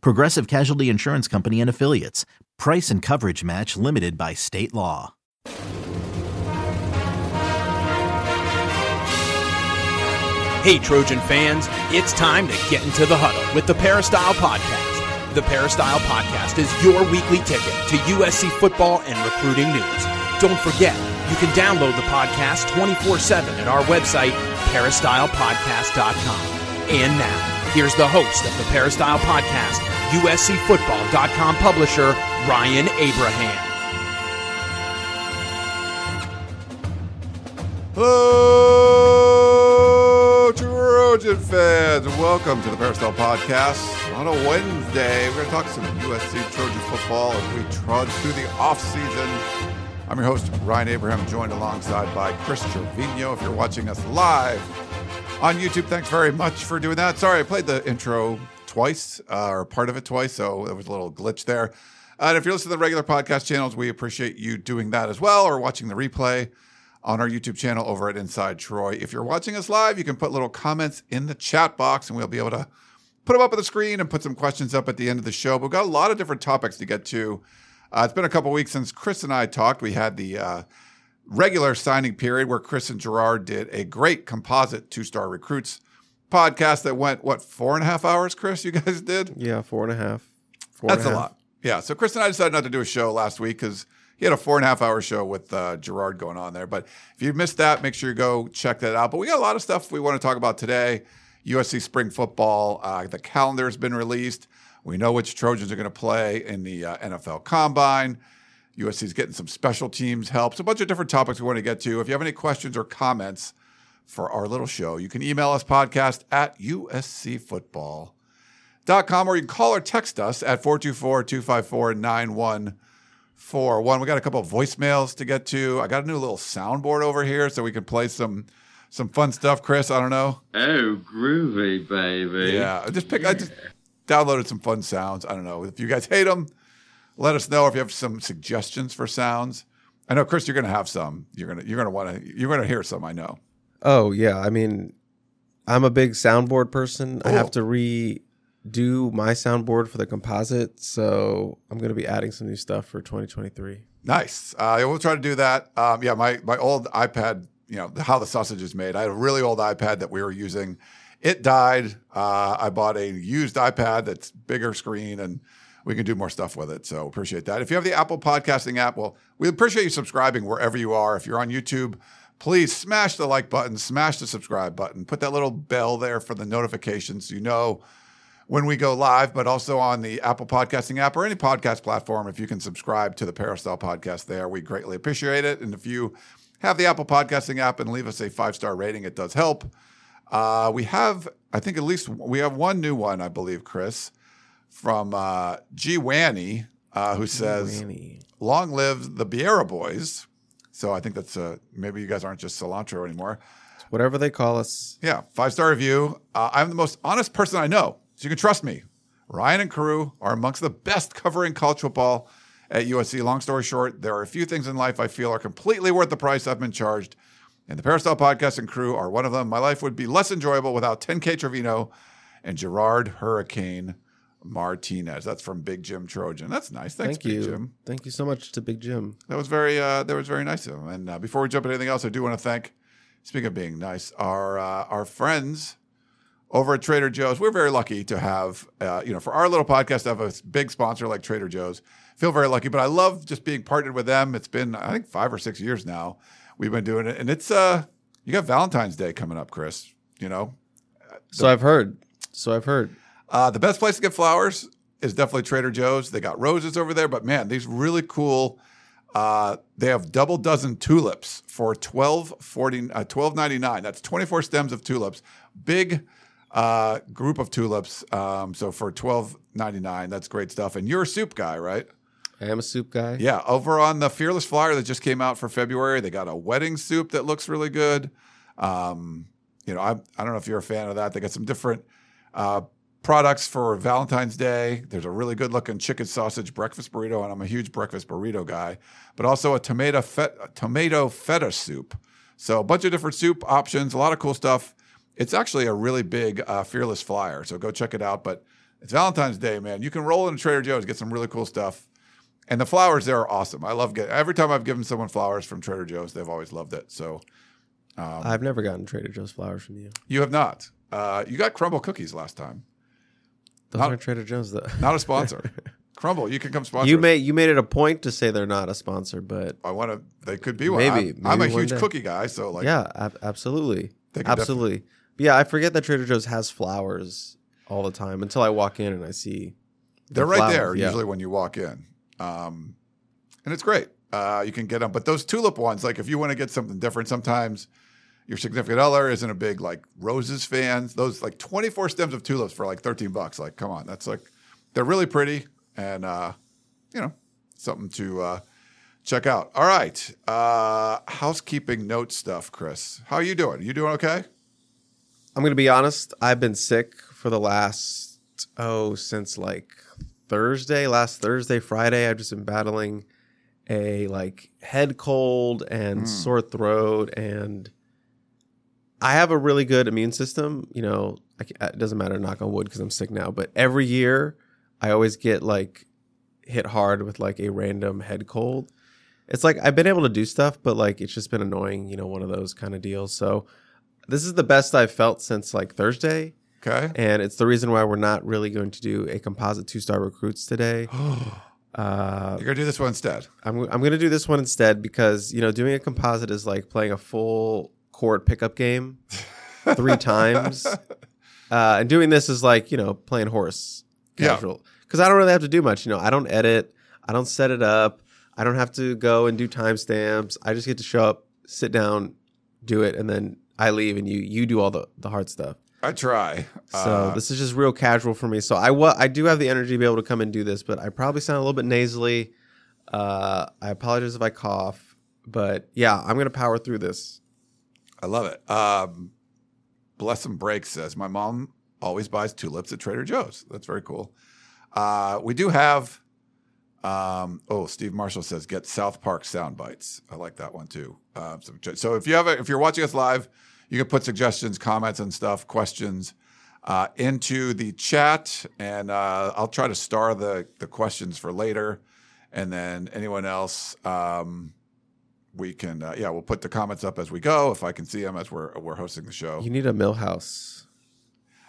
Progressive Casualty Insurance Company and Affiliates. Price and coverage match limited by state law. Hey, Trojan fans, it's time to get into the huddle with the Peristyle Podcast. The Peristyle Podcast is your weekly ticket to USC football and recruiting news. Don't forget, you can download the podcast 24 7 at our website, peristylepodcast.com. And now, here's the host of the Peristyle Podcast, USCFootball.com publisher, Ryan Abraham. Hello, Trojan fans, welcome to the Peristyle Podcast. On a Wednesday, we're going to talk some USC Trojan football as we trudge through the offseason. I'm your host, Ryan Abraham, joined alongside by Chris Trevino. If you're watching us live on YouTube, thanks very much for doing that. Sorry, I played the intro twice, uh, or part of it twice, so there was a little glitch there. And if you're listening to the regular podcast channels, we appreciate you doing that as well, or watching the replay on our YouTube channel over at Inside Troy. If you're watching us live, you can put little comments in the chat box and we'll be able to put them up on the screen and put some questions up at the end of the show. But we've got a lot of different topics to get to. Uh, it's been a couple weeks since Chris and I talked. We had the uh, regular signing period where Chris and Gerard did a great composite two star recruits podcast that went, what, four and a half hours, Chris? You guys did? Yeah, four and a half. Four That's a half. lot. Yeah. So Chris and I decided not to do a show last week because he had a four and a half hour show with uh, Gerard going on there. But if you missed that, make sure you go check that out. But we got a lot of stuff we want to talk about today. USC spring football. Uh, the calendar has been released. We know which Trojans are going to play in the uh, NFL Combine. USC's getting some special teams help. So a bunch of different topics we want to get to. If you have any questions or comments for our little show, you can email us podcast at uscfootball.com or you can call or text us at 424-254-9141. We got a couple of voicemails to get to. I got a new little soundboard over here so we can play some some fun stuff, Chris. I don't know. Oh, groovy, baby. Yeah, I just pick. I just downloaded some fun sounds. I don't know if you guys hate them. Let us know if you have some suggestions for sounds. I know, Chris, you're going to have some. You're gonna you're gonna want to you're gonna hear some. I know. Oh yeah, I mean, I'm a big soundboard person. I Oh. have to redo my soundboard for the composite, so I'm going to be adding some new stuff for 2023. Nice. Uh, yeah, we'll try to do that. Um, yeah, my my old iPad. You know how the sausage is made. I had a really old iPad that we were using. It died. Uh, I bought a used iPad that's bigger screen and we can do more stuff with it. So appreciate that. If you have the Apple Podcasting app, well, we appreciate you subscribing wherever you are. If you're on YouTube, please smash the like button, smash the subscribe button, put that little bell there for the notifications you know when we go live, but also on the Apple Podcasting app or any podcast platform. If you can subscribe to the Peristyle podcast there, we greatly appreciate it. And if you have the Apple Podcasting app and leave us a five star rating, it does help. Uh, we have, I think, at least we have one new one, I believe, Chris, from uh, G. Wanny, uh, who says, Ranny. "Long live the Biera Boys." So I think that's uh, maybe you guys aren't just cilantro anymore. whatever they call us. Yeah, five star review. Uh, I'm the most honest person I know, so you can trust me. Ryan and crew are amongst the best covering college football at USC. Long story short, there are a few things in life I feel are completely worth the price I've been charged, and the Peristyle podcast and crew are one of them. My life would be less enjoyable without 10K Trevino and Gerard Hurricane Martinez. That's from Big Jim Trojan. That's nice. Thanks, Thank Big you. Jim. Thank you so much to Big Jim. That was very uh, that was very nice of him. And uh, before we jump into anything else, I do want to thank, speaking of being nice, our uh, our friends over at Trader Joe's. We're very lucky to have, uh, you know, for our little podcast to have a big sponsor like Trader Joe's. Feel very lucky, but I love just being partnered with them. It's been I think five or six years now we've been doing it, and it's uh, you got Valentine's Day coming up, Chris. You know, So I've heard. So I've heard. Uh, the best place to get flowers is definitely Trader Joe's. They got roses over there, but man, these really cool. Uh, they have double dozen tulips for twelve forty uh, twelve ninety nine. That's twenty four stems of tulips. Big uh, group of tulips. Um, so for twelve ninety nine, that's great stuff. And you're a soup guy, right? I am a soup guy. Yeah, over on the Fearless Flyer that just came out for February, they got a wedding soup that looks really good. Um, you know, I I don't know if you're a fan of that. They got some different uh, products for Valentine's Day. There's a really good looking chicken sausage breakfast burrito, and I'm a huge breakfast burrito guy. But also a tomato fet- a tomato feta soup. So a bunch of different soup options, a lot of cool stuff. It's actually a really big uh, Fearless Flyer, so go check it out. But it's Valentine's Day, man. You can roll into Trader Joe's, get some really cool stuff. And the flowers there are awesome. I love getting every time I've given someone flowers from Trader Joe's, they've always loved it. So I've never gotten Trader Joe's flowers from you. you have not. Uh, you got crumble cookies last time. Those Not- aren't Trader Joe's though. Not a sponsor. crumble, you can come sponsor. you us. made you made it a point to say they're not a sponsor, but I want to. They could be one. Maybe, I'm, I'm a huge day. cookie guy, so like, yeah, ab- absolutely, absolutely. Yeah, I forget that Trader Joe's has flowers all the time until I walk in and I see they're right flowers, there yeah. usually when you walk in, um, and it's great. Uh, you can get them, but those tulip ones, like if you want to get something different, sometimes your significant other isn't a big like roses fan. Those like 24 stems of tulips for like 13 bucks. Like, come on, that's like they're really pretty and uh, you know something to uh, check out. All right, uh, housekeeping note stuff, Chris. How are you doing? You doing okay? I'm gonna be honest. I've been sick for the last oh since like Thursday, last Thursday, Friday. I've just been battling a like head cold and sore throat, and I have a really good immune system. You know, I, it doesn't matter. Knock on wood, because I'm sick now. But every year, I always get like hit hard with like a random head cold. It's like I've been able to do stuff, but like it's just been annoying. You know, one of those kind of deals. So this is the best I've felt since like Thursday, Okay. and it's the reason why we're not really going to do a composite two star recruits today. Uh, You're gonna do this one instead. I'm I'm gonna do this one instead because you know doing a composite is like playing a full court pickup game three times, uh, and doing this is like you know playing horse casual because I don't really have to do much. You know, I don't edit, I don't set it up, I don't have to go and do timestamps. I just get to show up, sit down, do it, and then I leave, and you you do all the the hard stuff. I try. So Uh, this is just real casual for me. So I wa- I do have the energy to be able to come and do this, but I probably sound a little bit nasally. Uh, I apologize if I cough, but yeah, I'm gonna power through this. I love it. Um, Bless and Break says my mom always buys tulips at Trader Joe's. That's very cool. Uh, we do have. Um, oh, Steve Marshall says get South Park sound bites. I like that one too. Uh, so, so if you have a, if you're watching us live, you can put suggestions, comments, and stuff, questions uh, into the chat, and uh, I'll try to star the the questions for later, and then anyone else. Um, we can uh, yeah we'll put the comments up as we go. If i can see them as we're we're hosting the show. You need a Milhouse,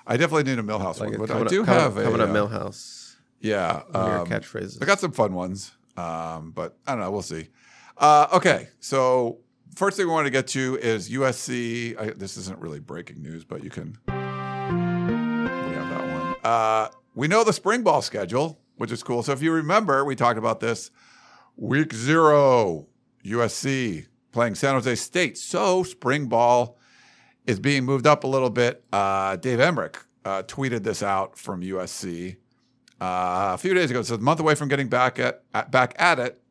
i definitely need a milhouse like one a but i do up, have coming a up uh, Milhouse. yeah One of your um, catchphrases. i got some fun ones um, but i don't know we'll see. Uh, okay so first thing we want to get to is usc I, this isn't really breaking news but you can we have that one. Uh, we know the spring ball schedule which is cool. So if you remember we talked about this week zero usc playing san jose state so spring ball is being moved up a little bit. Uh, Dave Emmerich uh, tweeted this out from USC uh, a few days ago. Says a month away from getting back at, at back at it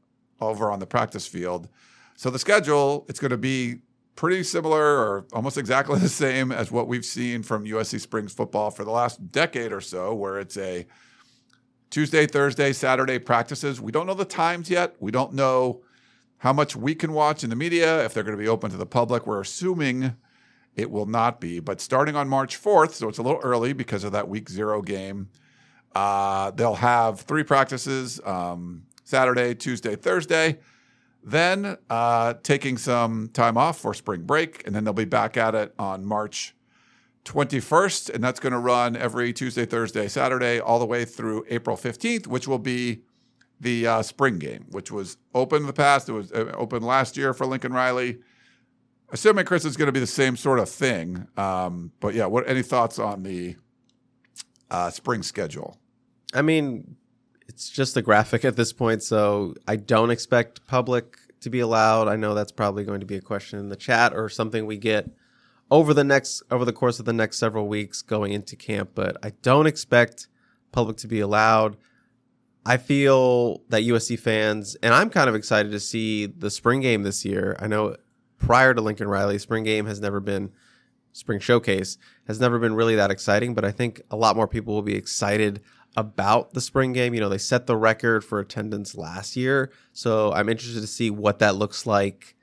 over on the practice field. So the schedule it's going to be pretty similar or almost exactly the same as what we've seen from USC Springs football for the last decade or so, where it's a Tuesday, Thursday, Saturday practices. We don't know the times yet. We don't know how much we can watch in the media, if they're going to be open to the public. We're assuming it will not be. But starting on March 4th, so it's a little early because of that week zero game, uh, they'll have three practices um, Saturday, Tuesday, Thursday. Then uh, taking some time off for spring break, and then they'll be back at it on March 21st, and that's going to run every Tuesday, Thursday, Saturday, all the way through April 15th, which will be the uh, spring game, which was open in the past. It was uh, open last year for Lincoln Riley. Assuming Chris is going to be the same sort of thing, um, but yeah. What any thoughts on the uh, spring schedule? I mean, it's just a graphic at this point, so I don't expect public to be allowed. I know that's probably going to be a question in the chat or something we get over the next over the course of the next several weeks going into camp, but I don't expect public to be allowed. I feel that USC fans, and I'm kind of excited to see the spring game this year. I know prior to Lincoln Riley, spring game has never been spring showcase has never been really that exciting, but I think a lot more people will be excited about the spring game. You know, they set the record for attendance last year, so I'm interested to see what that looks like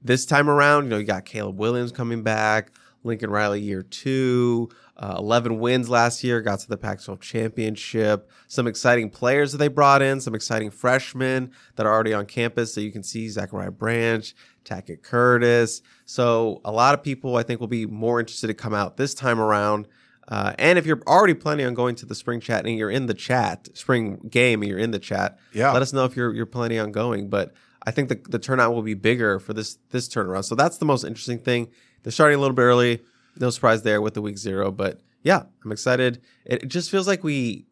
this time around. You know, you got Caleb Williams coming back, Lincoln Riley year two, uh, 11 wins last year, got to the Pac 12 championship. Some exciting players that they brought in, some exciting freshmen that are already on campus. So you can see Zachariah Branch, Tackett Curtis. So a lot of people, I think, will be more interested to come out this time around. Uh, and if you're already planning on going to the spring chat and you're in the chat, spring game, and you're in the chat, Yeah. let us know if you're you're planning on going. But I think the, the turnout will be bigger for this this turnaround. So that's the most interesting thing. They're starting a little bit early. No surprise there with the week zero, but yeah, I'm excited. It, just feels like we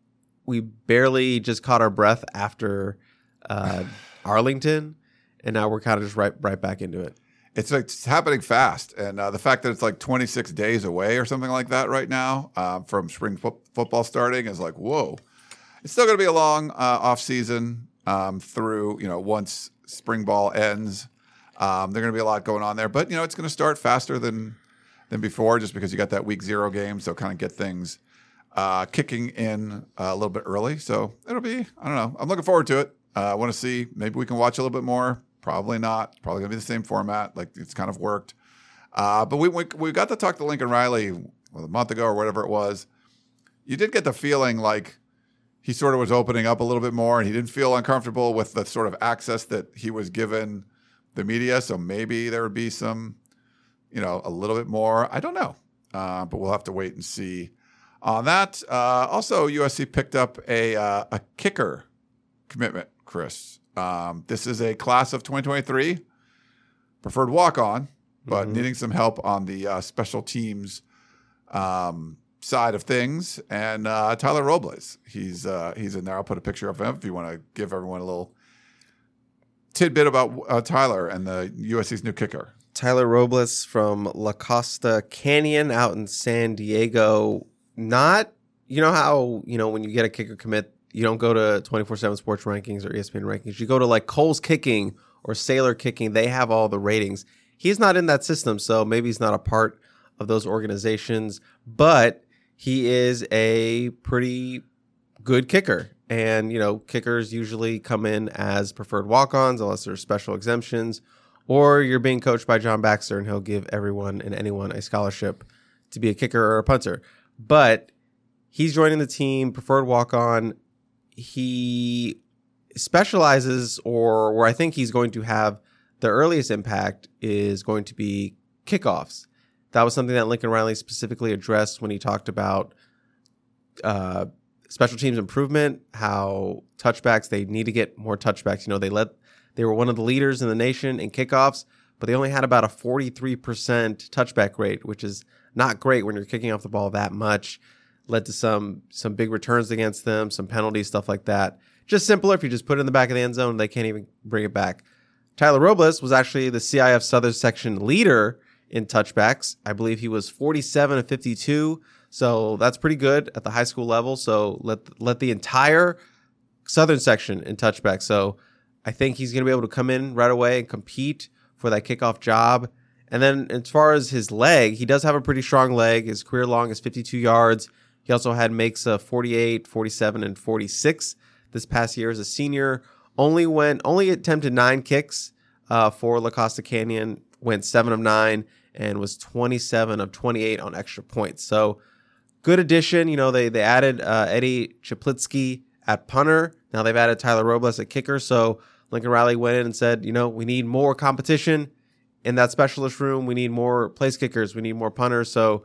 we barely just caught our breath after uh, Arlington, and now we're kind of just right right back into it. It's like it's happening fast, and uh, the fact that it's like 26 days away or something like that right now uh, from spring fo- football starting is like whoa. It's still going to be a long uh, off season um, through you know once spring ball ends. Um, there's going to be a lot going on there, but you know it's going to start faster than than before just because you got that week zero game, so kind of get things uh, kicking in uh, a little bit early. So it'll be I don't know. I'm looking forward to it. Uh, I want to see maybe we can watch a little bit more. Probably not. Probably gonna be the same format. Like it's kind of worked. Uh, but we, we we got to talk to Lincoln Riley well, a month ago or whatever it was. You did get the feeling like he sort of was opening up a little bit more, and he didn't feel uncomfortable with the sort of access that he was given the media. So maybe there would be some, you know, a little bit more. I don't know, uh, but we'll have to wait and see on that. Uh, also, USC picked up a uh, a kicker commitment, Chris. Um, this is a class of 2023, preferred walk on, but needing some help on the uh, special teams um, side of things. And uh, Tyler Robles, he's uh, he's in there. I'll put a picture of him if you want to give everyone a little tidbit about uh, Tyler and the USC's new kicker. Tyler Robles from La Costa Canyon out in San Diego. Not, you know how, you know, when you get a kicker commit, you don't go to 24 7 sports rankings or ESPN rankings. You go to like Kohl's kicking or Sailer kicking. They have all the ratings. He's not in that system, so maybe he's not a part of those organizations, but he is a pretty good kicker. And, you know, kickers usually come in as preferred walk ons unless there's special exemptions, or you're being coached by John Baxter and he'll give everyone and anyone a scholarship to be a kicker or a punter. But he's joining the team, preferred walk on. He specializes, or where I think he's going to have the earliest impact is going to be kickoffs. That was something that Lincoln Riley specifically addressed when he talked about uh, special teams improvement, how touchbacks they need to get more touchbacks. You know, they let they were one of the leaders in the nation in kickoffs, but they only had about a 43% touchback rate, which is not great when you're kicking off the ball that much. Led to some some big returns against them, some penalties, stuff like that. Just simpler if you just put it in the back of the end zone, they can't even bring it back. Tyler Robles was actually the CIF Southern Section leader in touchbacks. I believe he was 47 of 52. So that's pretty good at the high school level. So let let the entire Southern section in touchbacks. So I think he's going to be able to come in right away and compete for that kickoff job. And then as far as his leg, he does have a pretty strong leg. His career long is 52 yards. He also had makes of 48, 47, and 46 this past year as a senior. Only went only attempted nine kicks uh, for La Costa Canyon. Went seven of nine and was 27 of 28 on extra points. So good addition. You know they they added uh, Eddie Czaplicki at punter. Now they've added Tyler Robles at kicker. So Lincoln Riley went in and said, you know, we need more competition in that specialist room. We need more place kickers. We need more punters. So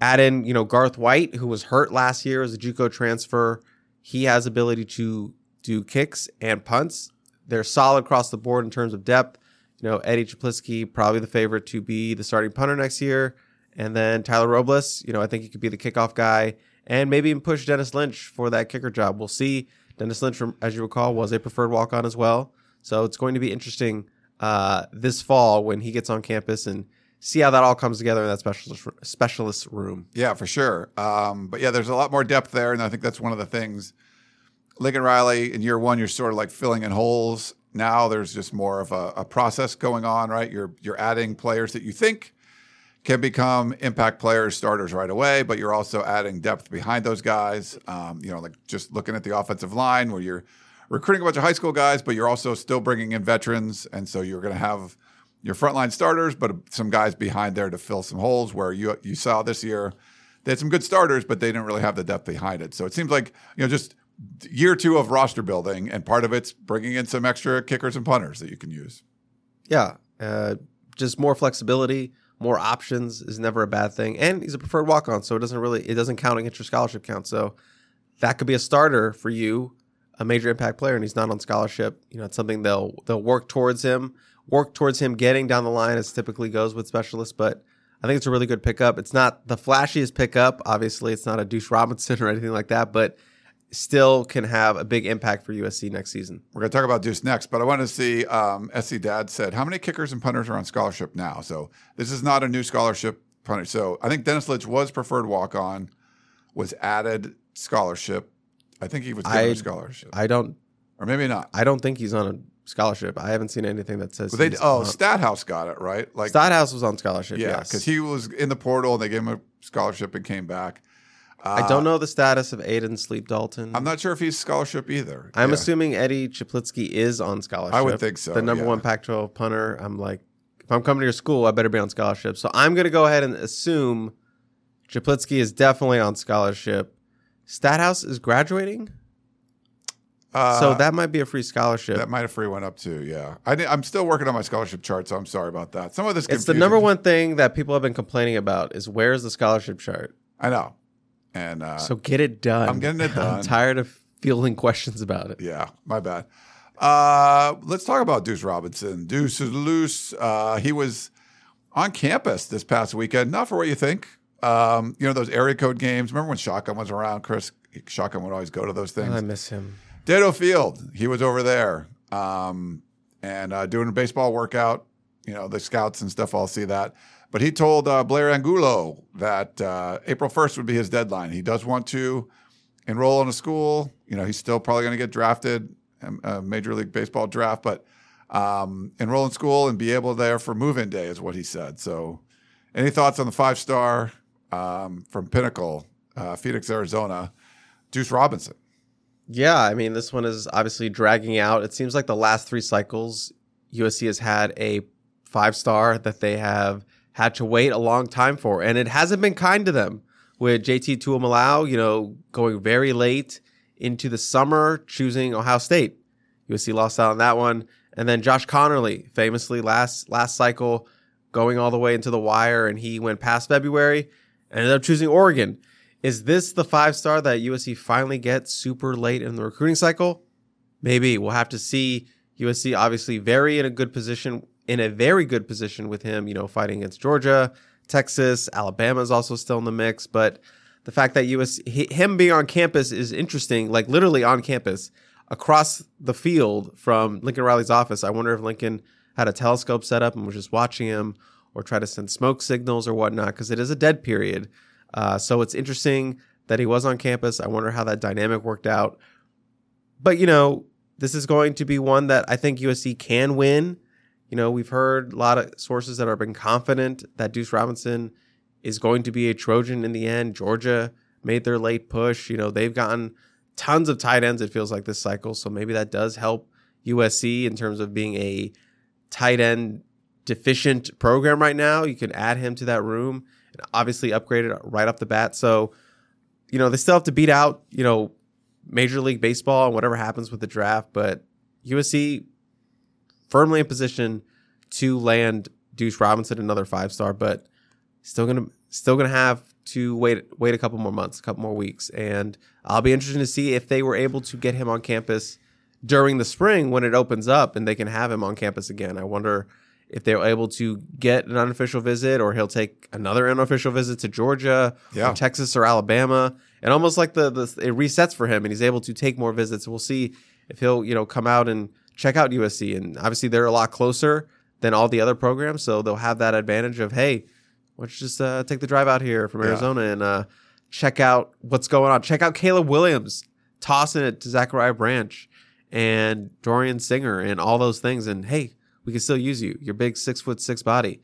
add in, you know, Garth White, who was hurt last year as a JUCO transfer. He has ability to do kicks and punts. They're solid across the board in terms of depth. You know, Eddie Czaplicki, probably the favorite to be the starting punter next year. And then Tyler Robles, you know, I think he could be the kickoff guy and maybe even push Denis Lynch for that kicker job. We'll see. Denis Lynch, as you recall, was a preferred walk on as well. So it's going to be interesting uh, this fall when he gets on campus and see how that all comes together in that specialist specialist room. Yeah, for sure. Um, but yeah, there's a lot more depth there, and I think that's one of the things Lincoln Riley in year one, you're sort of like filling in holes. Now there's just more of a, a process going on, right? You're you're adding players that you think can become impact players, starters right away, but you're also adding depth behind those guys. Um, you know, like just looking at the offensive line where you're recruiting a bunch of high school guys, but you're also still bringing in veterans, and so you're going to have your frontline starters, but some guys behind there to fill some holes where you you saw this year they had some good starters, but they didn't really have the depth behind it. So it seems like you know just year two of roster building, and part of it's bringing in some extra kickers and punters that you can use. Yeah, uh, just more flexibility, more options is never a bad thing, and he's a preferred walk on, so it doesn't really it doesn't count against your scholarship count. So that could be a starter for you, a major impact player, and he's not on scholarship. You know, it's something they'll they'll work towards him, work towards him getting down the line as typically goes with specialists, but. I think it's a really good pickup. It's not the flashiest pickup. Obviously, it's not a Deuce Robinson or anything like that, but still can have a big impact for USC next season. We're going to talk about Deuce next, but I want to see. Um, SC Dad said, "How many kickers and punters are on scholarship now?" So this is not a new scholarship punter. So I think Dennis Litch was preferred walk on, was added scholarship. I think he was given I- a scholarship, I don't. or maybe not. I don't think he's on a scholarship. I haven't seen anything that says. But they he's oh on- Stathouse got it right. Like Stadhouse was on scholarship. yeah, yes. because he was in the portal and they gave him a scholarship and came back. I don't know the status of Aadyn Sleep Dalton. I'm not sure if he's scholarship either. I'm Yeah. assuming Eddie Czaplicki is on scholarship. I would think so, The number yeah. one Pac-12 punter. I'm like, if I'm coming to your school, I better be on scholarship. So I'm going to go ahead and assume Czaplicki is definitely on scholarship. Stathouse is graduating, Uh, so that might be a free scholarship. that might have free went up too. Yeah, I, am still working on my scholarship chart, so I'm sorry about that. Some of this it's the number one thing that people have been complaining about is where's the scholarship chart. I know, and uh, So get it done. I'm getting it done. I'm tired of fielding questions about it. Yeah, my bad. Uh, let's talk about Deuce Robinson. Deuce is loose. Uh, he was on campus this past weekend. Not for what you think. Um, you know those area code games. Remember when Shotgun was around? Chris Shotgun would always go to those things. I miss him. Dedeaux Field, he was over there um, and uh, doing a baseball workout. You know, the scouts and stuff all see that. But he told uh, Blair Angulo that uh, April 1st would be his deadline. He does want to enroll in a school. You know, he's still probably going to get drafted, um, a Major League Baseball draft, but um, enroll in school and be able there for move in day is what he said. So, any thoughts on the five star um, from Pinnacle, uh, Phoenix, Arizona, Deuce Robinson? Yeah, I mean, this one is obviously dragging out. It seems like the last three cycles, USC has had a five star that they have had to wait a long time for, and it hasn't been kind to them. With JT Tuimoloau, you know, going very late into the summer, choosing Ohio State. USC lost out on that one, and then Josh Conerly, famously last last cycle, going all the way into the wire, and he went past February, ended up choosing Oregon. Is this the five star that USC finally gets super late in the recruiting cycle? Maybe we'll have to see. USC obviously very in a good position, in a very good position with him, you know, fighting against Georgia, Texas, Alabama is also still in the mix. But the fact that hi- him being on campus is interesting, like literally on campus across the field from Lincoln Riley's office. I wonder if Lincoln had a telescope set up and was just watching him or try to send smoke signals or whatnot, because it is a dead period. Uh, so it's interesting that he was on campus. I wonder how that dynamic worked out. But, you know, this is going to be one that I think USC can win. You know, we've heard a lot of sources that have been confident that Deuce Robinson is going to be a Trojan in the end. Georgia made their late push. You know, they've gotten tons of tight ends, it feels like this cycle. So maybe that does help USC in terms of being a tight end deficient program right now. You can add him to that room and obviously upgrade it right off the bat. So, you know, they still have to beat out, you know, Major League Baseball and whatever happens with the draft, but USC firmly in position to land Deuce Robinson another five star, but still gonna still gonna have to wait wait a couple more months, a couple more weeks, and I'll be interested to see if they were able to get him on campus during the spring when it opens up and they can have him on campus again. I wonder if they were able to get an unofficial visit or he'll take another unofficial visit to Georgia Yeah. or Texas or Alabama. And almost like the, the it resets for him and he's able to take more visits. We'll see if he'll, you know, come out and check out USC. And obviously they're a lot closer than all the other programs. So they'll have that advantage of, hey, let's just uh, take the drive out here from Yeah. Arizona and uh, check out what's going on. Check out Caleb Williams tossing it to Zachariah Branch and Dorian Singer and all those things. And hey, we can still use you. Your big six foot six body.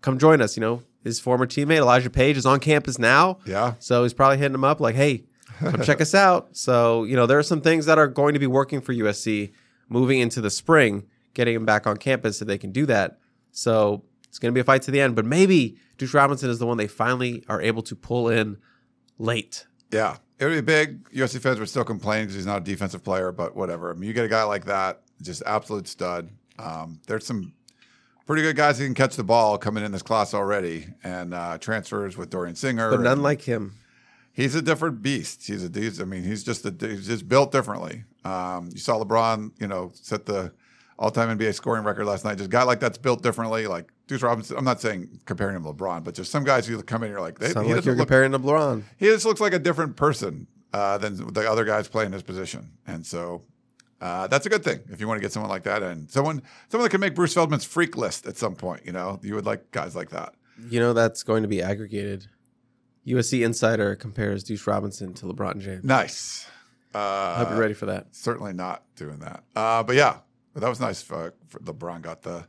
Come join us. You know, his former teammate Elijah Paige is on campus now. Yeah. So he's probably hitting him up like, hey, come check us out. So, you know, there are some things that are going to be working for USC moving into the spring, getting him back on campus so they can do that. So it's going to be a fight to the end. But maybe Deuce Robinson is the one they finally are able to pull in late. Yeah. It would be big. USC fans would still complain because he's not a defensive player, but whatever. I mean, you get a guy like that, just absolute stud. Um, there's some pretty good guys who can catch the ball coming in this class already, and uh, transfers with Dorian Singer. But none and like him. He's a different beast. He's a he's, I mean, he's just a he's just built differently. Um, you saw LeBron, you know, set the all-time NBA scoring record last night. Just a guy like that's built differently. Like Deuce Robinson. I'm not saying comparing him to LeBron, but just some guys who come in, you're like, they, Sound he like doesn't you're look comparing to LeBron. he just looks like a different person uh, than the other guys playing his position, and so uh, that's a good thing if you want to get someone like that and someone someone that can make Bruce Feldman's freak list at some point. You know, you would like guys like that. You know that's going to be aggregated. USC Insider compares Deuce Robinson to LeBron James. Nice. I Uh, hope you're ready for that. certainly not doing that. Uh, but yeah, but that was nice. For, for LeBron got the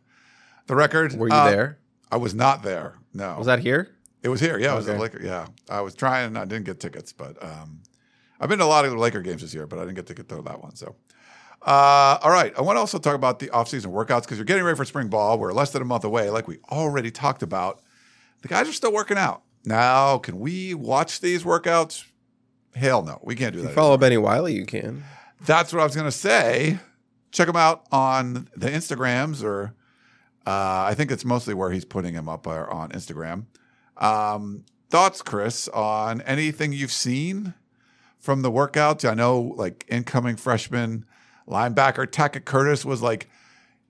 the record. Were you Uh, there? I was not there. No, Was that here? It was here. Yeah, it was Okay. at Laker. Yeah, I was trying. And I didn't get tickets, but um, I've been to a lot of the Laker games this year, but I didn't get to get to that one. So, uh, all right. I want to also talk about the offseason workouts because you're getting ready for spring ball. We're less than a month away, like we already talked about. The guys are still working out. Now, can we watch these workouts? Hell no, we can't do that. Follow Bennie Wylie, you can. That's what I was going to say. Check him out on the Instagrams, or uh, I think it's mostly where he's putting him up uh, on Instagram. Um, thoughts, Chris, on anything you've seen from the workouts? I know, like incoming freshman linebacker Tackett Curtis was like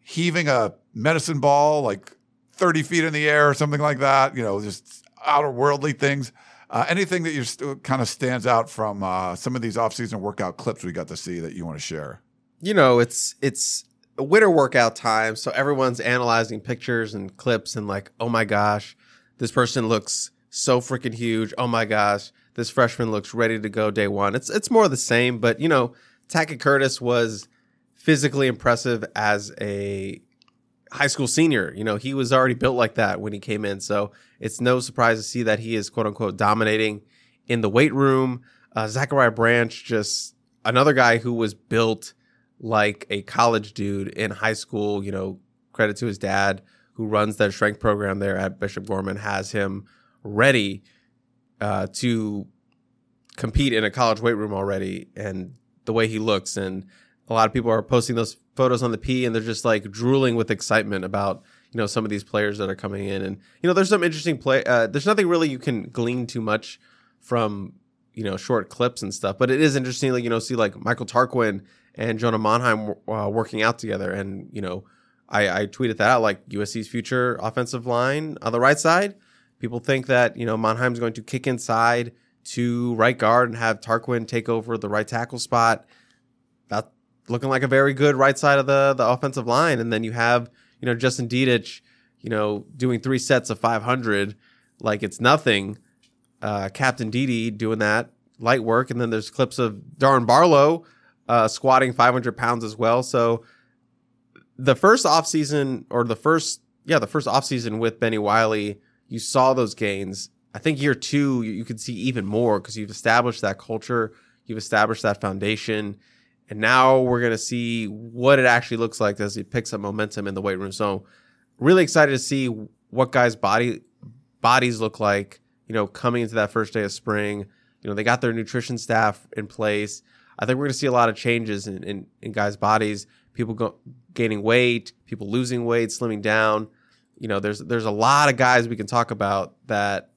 heaving a medicine ball like 30 feet in the air or something like that. You know, just outer worldly things. Uh, anything that you st- kind of stands out from uh, some of these off-season workout clips we got to see that you want to share? You know, it's it's winter workout time, so everyone's analyzing pictures and clips and like, oh my gosh, this person looks so freaking huge. Oh my gosh, this freshman looks ready to go day one. It's it's more the same, but you know, Tackett Curtis was physically impressive as a high school senior. You know, he was already built like that when he came in. So it's no surprise to see that he is quote unquote dominating in the weight room. Uh, Zachariah Branch, just another guy who was built like a college dude in high school. You know, credit to his dad who runs that strength program there at Bishop Gorman, has him ready uh, to compete in a college weight room already. And the way he looks and a lot of people are posting those photos on the P and they're just like drooling with excitement about you know some of these players that are coming in. And you know there's some interesting play uh, there's nothing really you can glean too much from you know short clips and stuff. But it is interesting like you know see like Michael Tarquin and Jonah Monheim uh, working out together. And you know I, I tweeted that out like USC's future offensive line on the right side. People think that you know Monheim's going to kick inside to right guard and have Tarquin take over the right tackle spot. That looking like a very good right side of the the offensive line. And then you have, you know, Justin Dedich, you know, doing three sets of 500 like it's nothing. Uh, Captain Didi doing that light work. And then there's clips of Darren Barlow uh, squatting 500 pounds as well. So the first offseason or the first, yeah, the first offseason with Bennie Wylie, you saw those gains. I think year two, you, you could see even more because you've established that culture, you've established that foundation and now we're going to see what it actually looks like as he picks up momentum in the weight room. So, really excited to see what guys' body bodies look like. You know, coming into that first day of spring. You know, they got their nutrition staff in place. I think we're going to see a lot of changes in, in, in guys' bodies. People go, gaining weight, people losing weight, slimming down. You know, there's there's a lot of guys we can talk about that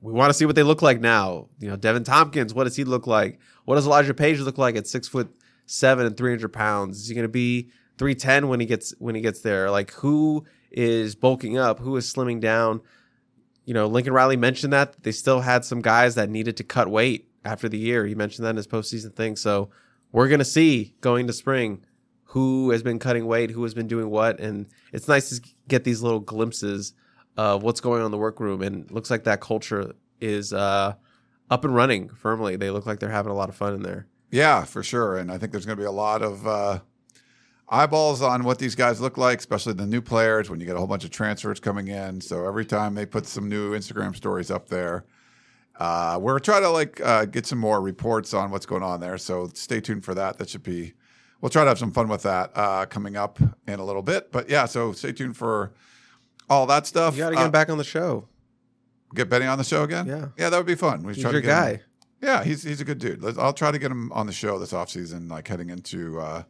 we want to see what they look like now. You know, Devin Tompkins, what does he look like? What does Elijah Paige look like at six foot seven and 300 pounds? Is he going to be 310 when he gets when he gets there? Like who is bulking up? Who is slimming down? You know, Lincoln Riley mentioned that they still had some guys that needed to cut weight after the year. He mentioned that in his postseason thing. So we're going to see going to spring who has been cutting weight, who has been doing what, and it's nice to get these little glimpses of what's going on in the workroom. And looks like that culture is uh, up and running firmly. They look like they're having a lot of fun in there. Yeah, for sure. And I think there's going to be a lot of uh, eyeballs on what these guys look like, especially the new players when you get a whole bunch of transfers coming in. So every time they put some new Instagram stories up there, uh, we're trying to like uh, get some more reports on what's going on there. So stay tuned for that. That should be. We'll try to have some fun with that uh, coming up in a little bit. But yeah, so stay tuned for all that stuff. You got to get Uh, him back on the show. Get Benny on the show again. Yeah. yeah, that would be fun. We He's try your to get him- guy. Yeah, he's he's a good dude. Let's, I'll try to get him on the show this offseason, like heading into uh,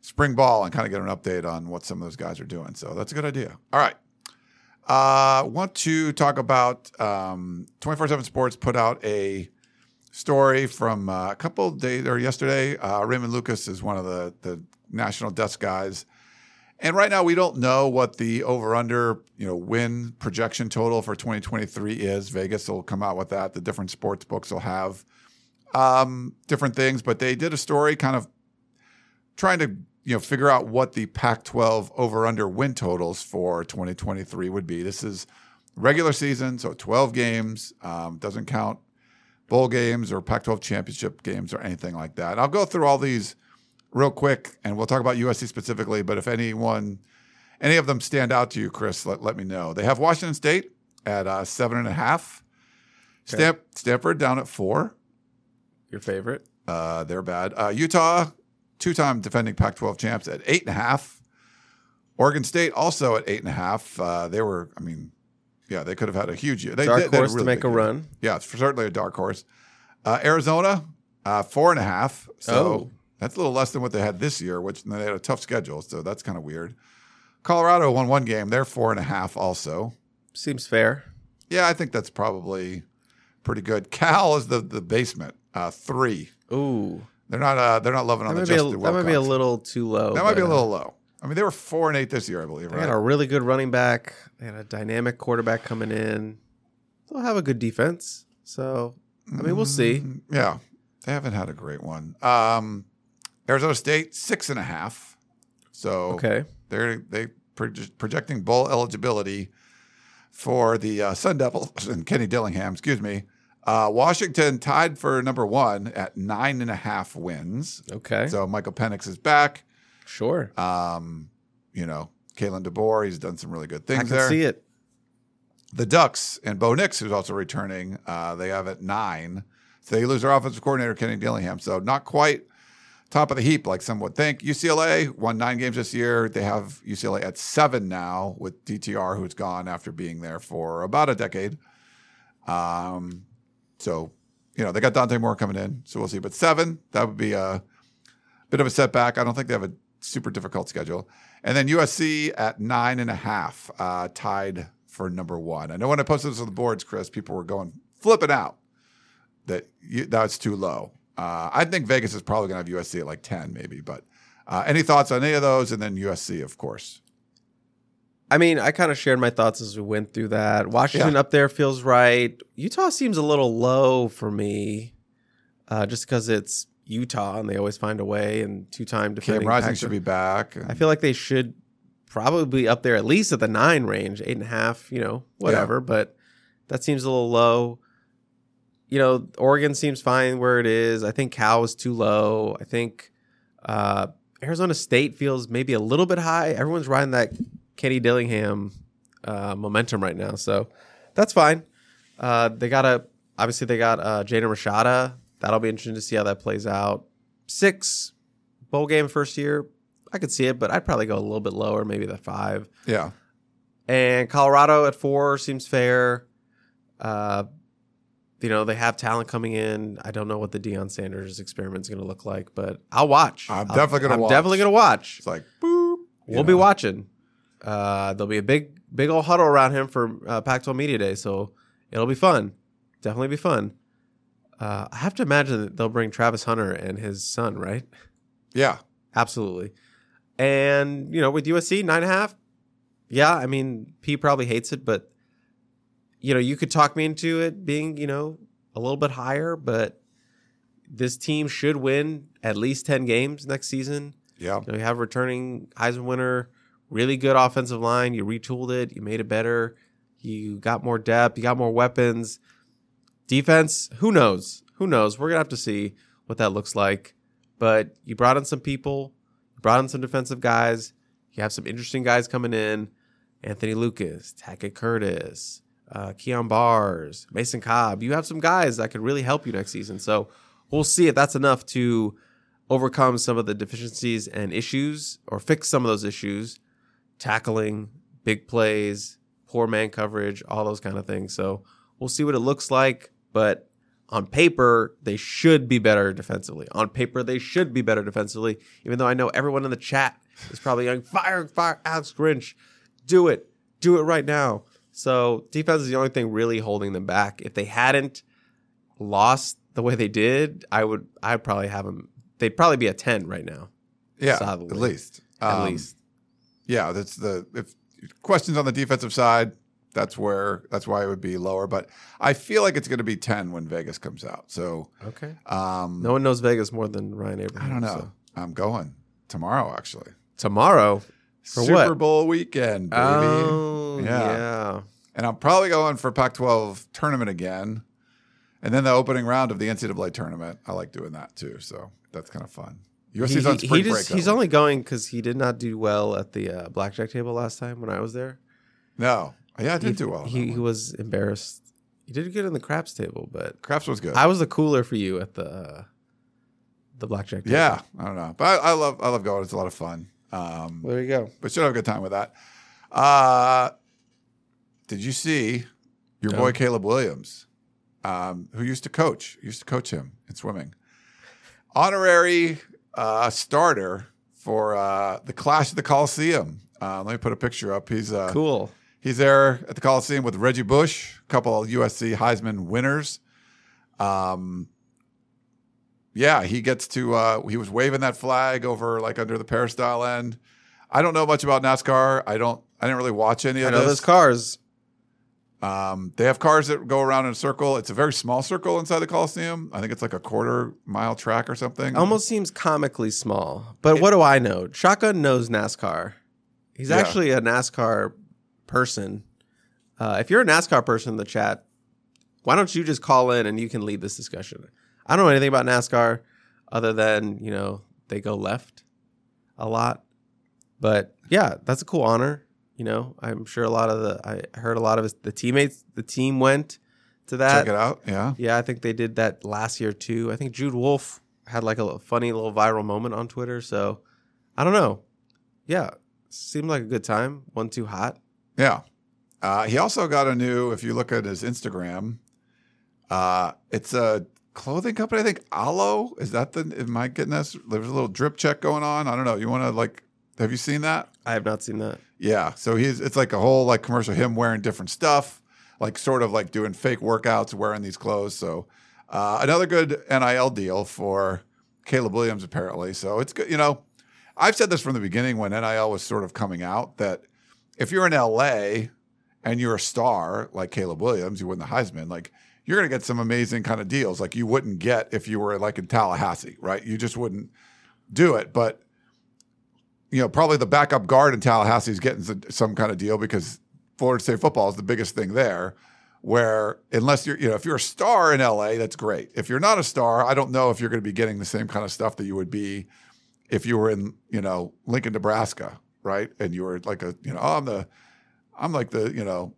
spring ball and kind of get an update on what some of those guys are doing. So that's a good idea. All right. Uh, want to talk about um, 24-7 Sports put out a story from uh, a couple days or yesterday. Uh, Raymond Lucas is one of the, the national desk guys. And right now, we don't know what the over/under, you know, win projection total for 2023 is. Vegas will come out with that. The different sports books will have um, different things, but they did a story kind of trying to, you know, figure out what the Pac-12 over/under win totals for 2023 would be. This is regular season, so 12 games. Um, doesn't count bowl games or Pac-12 championship games or anything like that. I'll go through all these real quick, and we'll talk about USC specifically. But if anyone, any of them stand out to you, Chris, let, let me know. They have Washington State at uh, seven and a half. Stamp, Stanford down at four. Your favorite? Uh, they're bad. Uh, Utah, two-time defending Pac-12 champs at eight and a half. Oregon State also at eight and a half. Uh, they were, I mean, yeah, they could have had a huge year. They Dark they had horse to make a year. run. Yeah, it's certainly a dark horse. Uh, Arizona, uh, four and a half. So Oh. That's a little less than what they had this year, which they had a tough schedule. So that's kind of weird. Colorado won one game. They're four and a half also. Seems fair. Yeah, I think that's probably pretty good. Cal is the the basement, uh, three. Ooh, They're not uh, they're not loving that on the might, a, Justin that might be a little too low. That might be a uh, little low. I mean, they were four and eight this year, I believe. They Right? had a really good running back. They had a dynamic quarterback coming in. They'll have a good defense. So, I mean, we'll see. Mm, Yeah, they haven't had a great one. Um, Arizona State six and a half. So Okay. they're they proje- projecting bowl eligibility for the uh, Sun Devils and Kenny Dillingham. Excuse me. Uh, Washington tied for number one at nine and a half wins. Okay. So Michael Penix is back. sure. Um, you know, Kalen DeBoer, he's done some really good I things can there. see it. The Ducks and Bo Nix, who's also returning, uh, they have at nine. So they lose their offensive coordinator, Kenny Dillingham. So not quite top of the heap like some would think. UCLA won nine games this year. They have UCLA at seven now with DTR, who's gone after being there for about a decade. Um, so, you know, they got Dante Moore coming in. So we'll see. But seven, that would be a bit of a setback. I don't think they have a super difficult schedule. And then USC at nine and a half, uh, tied for number one. I know when I posted this on the boards, Chris, people were going flipping out that you, that's too low. Uh, I think Vegas is probably going to have USC at like 10, maybe. But uh, any thoughts on any of those? And then USC, of course. I mean, I kind of shared my thoughts as we went through that. Washington Yeah. up there feels right. Utah seems a little low for me, uh, just because it's Utah and they always find a way. And two-time Cam defending. Rising Pac- should be back. and- I feel like they should probably be up there at least at the nine range, eight and a half. You know, whatever. But that seems a little low. You know, Oregon seems fine where it is. I think Cal is too low. I think uh, Arizona State feels maybe a little bit high. Everyone's riding that Kenny Dillingham uh, momentum right now, so that's fine. Uh, they got a obviously they got uh, Jaden Rashada. That'll be interesting to see how that plays out. Six bowl game first year, I could see it, but I'd probably go a little bit lower, maybe the five. yeah. And Colorado at four seems fair. Uh, you know, they have talent coming in. I don't know what the Deion Sanders experiment is going to look like, but I'll watch. I'm I'll- definitely gonna I'm watch. definitely going to watch. It's like, boop. We'll you be watching. Uh, there'll be a big, big old huddle around him for uh, Pac-12 Media Day, so it'll be fun. Definitely be fun. Uh, I have to imagine that they'll bring Travis Hunter and his son, right? Yeah. Absolutely. And you know, with USC nine and a half, yeah, I mean, P probably hates it, but you know, you could talk me into it being, you know, a little bit higher, but this team should win at least ten games next season. Yeah. You know, you have returning Heisman winner, really good offensive line. You retooled it, you made it better. You got more depth, you got more weapons. Defense, who knows? Who knows? We're gonna have to see. what that looks like. But you brought in some people, you brought in some defensive guys. You have some interesting guys coming in Anthony Lucas, Tackett Curtis, uh, Kyon Barrs, Mason Cobb. You have some guys that could really help you next season. So we'll see if that's enough to overcome some of the deficiencies and issues or fix some of those issues, tackling, big plays, poor man coverage, all those kind of things. So we'll see what it looks like. But on paper, they should be better defensively. On paper, they should be better defensively, even though I know everyone in the chat is probably going, fire, fire, Alex Grinch. Do it. Do it right now. So defense is the only thing really holding them back. If they hadn't lost the way they did, I would I'd probably have them they'd probably be a 10 right now. Yeah, Solidly. at least. At Um, least. Yeah, that's the if questions on the defensive side. That's where that's why it would be lower. But I feel like it's going to be ten when Vegas comes out. So Okay. um, No one knows Vegas more than Ryan Abraham. I don't know. so. I'm going tomorrow actually. Tomorrow. For Super what? Bowl weekend, baby. Oh, Yeah. yeah. And I'm probably going for Pac-12 tournament again, and then the opening round of the NCAA tournament. I like doing that too. So that's kind of fun. USC's He, on spring he break. just, he's only going because he did not do well at the uh, blackjack table last time when I was there. no. Yeah, I did he, do well. He, he was embarrassed. He did good in the craps table, but Craps was good. I was the cooler for you at the uh, the blackjack table. yeah, I don't know, but I, I love I love going. It's a lot of fun. Um, there you go. but should have a good time with that. Uh, did you see your No. boy Caleb Williams, um, who used to coach, used to coach him in swimming, honorary uh, starter for uh, the Clash of the Coliseum. Uh, let me put a picture up. He's uh, Cool. He's there at the Coliseum with Reggie Bush, a couple of USC Heisman winners. Um, yeah, he gets to. Uh, he was waving that flag over like under the peristyle end. I don't know much about NASCAR. I don't. I didn't really watch any I of know this. those cars. Um, they have cars that go around in a circle. It's a very small circle inside the Coliseum. I think it's like a quarter mile track or something. Almost seems comically small. But what do I know? Shotgun knows NASCAR. He's Yeah. actually a NASCAR person. Uh, if you're a NASCAR person in the chat, why don't you just call in and you can lead this discussion? I don't know anything about NASCAR other than, you know, they go left a lot. But yeah, that's a cool honor. You know, I'm sure a lot of the, I heard a lot of his, the teammates, the team went to that. Check it out. Yeah. Yeah, I think they did that last year too. I think Jude Wolfe had like a funny little viral moment on Twitter. So I don't know. Yeah, seemed like a good time. One too hot. Yeah. Uh, he also got a new, if you look at his Instagram, uh, it's a clothing company. I think Alo. Is that the, am I getting this? There's a little drip check going on. I don't know. You want to like, have you seen that? I have not seen that. Yeah. So he's, it's like a whole like commercial, him wearing different stuff, like sort of like doing fake workouts, wearing these clothes. So uh, another good NIL deal for Caleb Williams, apparently. So it's good. You know, I've said this from the beginning when NIL was sort of coming out that if you're in LA and you're a star like Caleb Williams, you win the Heisman, like you're going to get some amazing kind of deals like you wouldn't get if you were like in Tallahassee, right? You just wouldn't do it. But, you know, probably the backup guard in Tallahassee is getting some- kind of deal because Florida State football is the biggest thing there. Where unless you're, you know, if you're a star in LA, that's great. If you're not a star, I don't know if you're going to be getting the same kind of stuff that you would be if you were in, you know, Lincoln, Nebraska, right? And you were like a, you know, oh, I'm the, I'm like the, you know,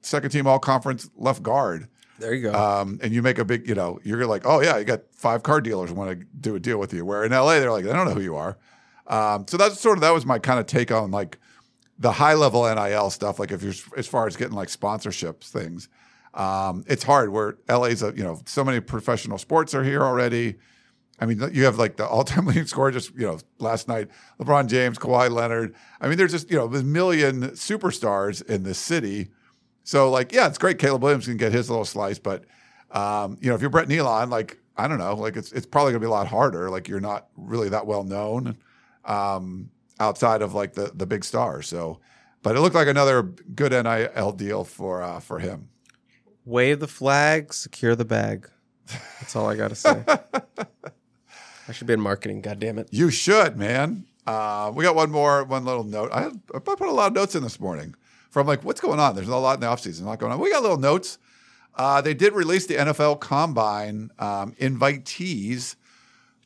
second team all conference left guard. There you go. Um, and you make a big, you know, you're like, oh yeah, you got five car dealers want to do a deal with you. Where in LA, they're like, I don't know who you are. Um, so that's sort of that was my kind of take on like the high level NIL stuff. Like if you're as far as getting like sponsorships things, um, it's hard. Where LA's a, you know, so many professional sports are here already. I mean, you have like the all-time leading scorer just you know last night, LeBron James, Kawhi Leonard. I mean, there's just you know a million superstars in this city. So like, yeah, it's great. Caleb Williams can get his little slice, but um, you know, if you're Brett Neilon, like I don't know, like it's it's probably gonna be a lot harder. Like you're not really that well known um, outside of like the the big stars. So, but it looked like another good NIL deal for uh, for him. Wave the flag, secure the bag. That's all I got to say. I should be in marketing. God damn it. You should, man. Uh, we got one more, one little note. I, I put a lot of notes in this morning from like, what's going on? There's a lot in the offseason, a lot going on. We got little notes. Uh, they did release the NFL Combine um, invitees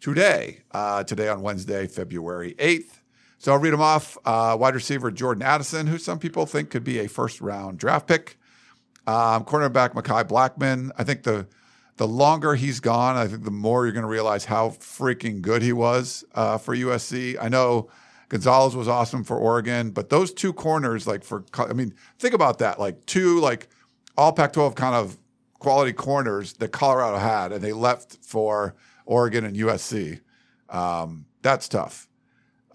today, uh, today on Wednesday, February 8th. So I'll read them off. Uh, wide receiver Jordan Addison, who some people think could be a first round draft pick. Um, cornerback Mekhi Blackmon. I think the the longer he's gone, I think the more you're going to realize how freaking good he was uh, for USC. I know Gonzalez was awesome for Oregon, but those two corners, like for, I mean, think about that, like two like all Pac-12 kind of quality corners that Colorado had, and they left for Oregon and USC. Um, that's tough.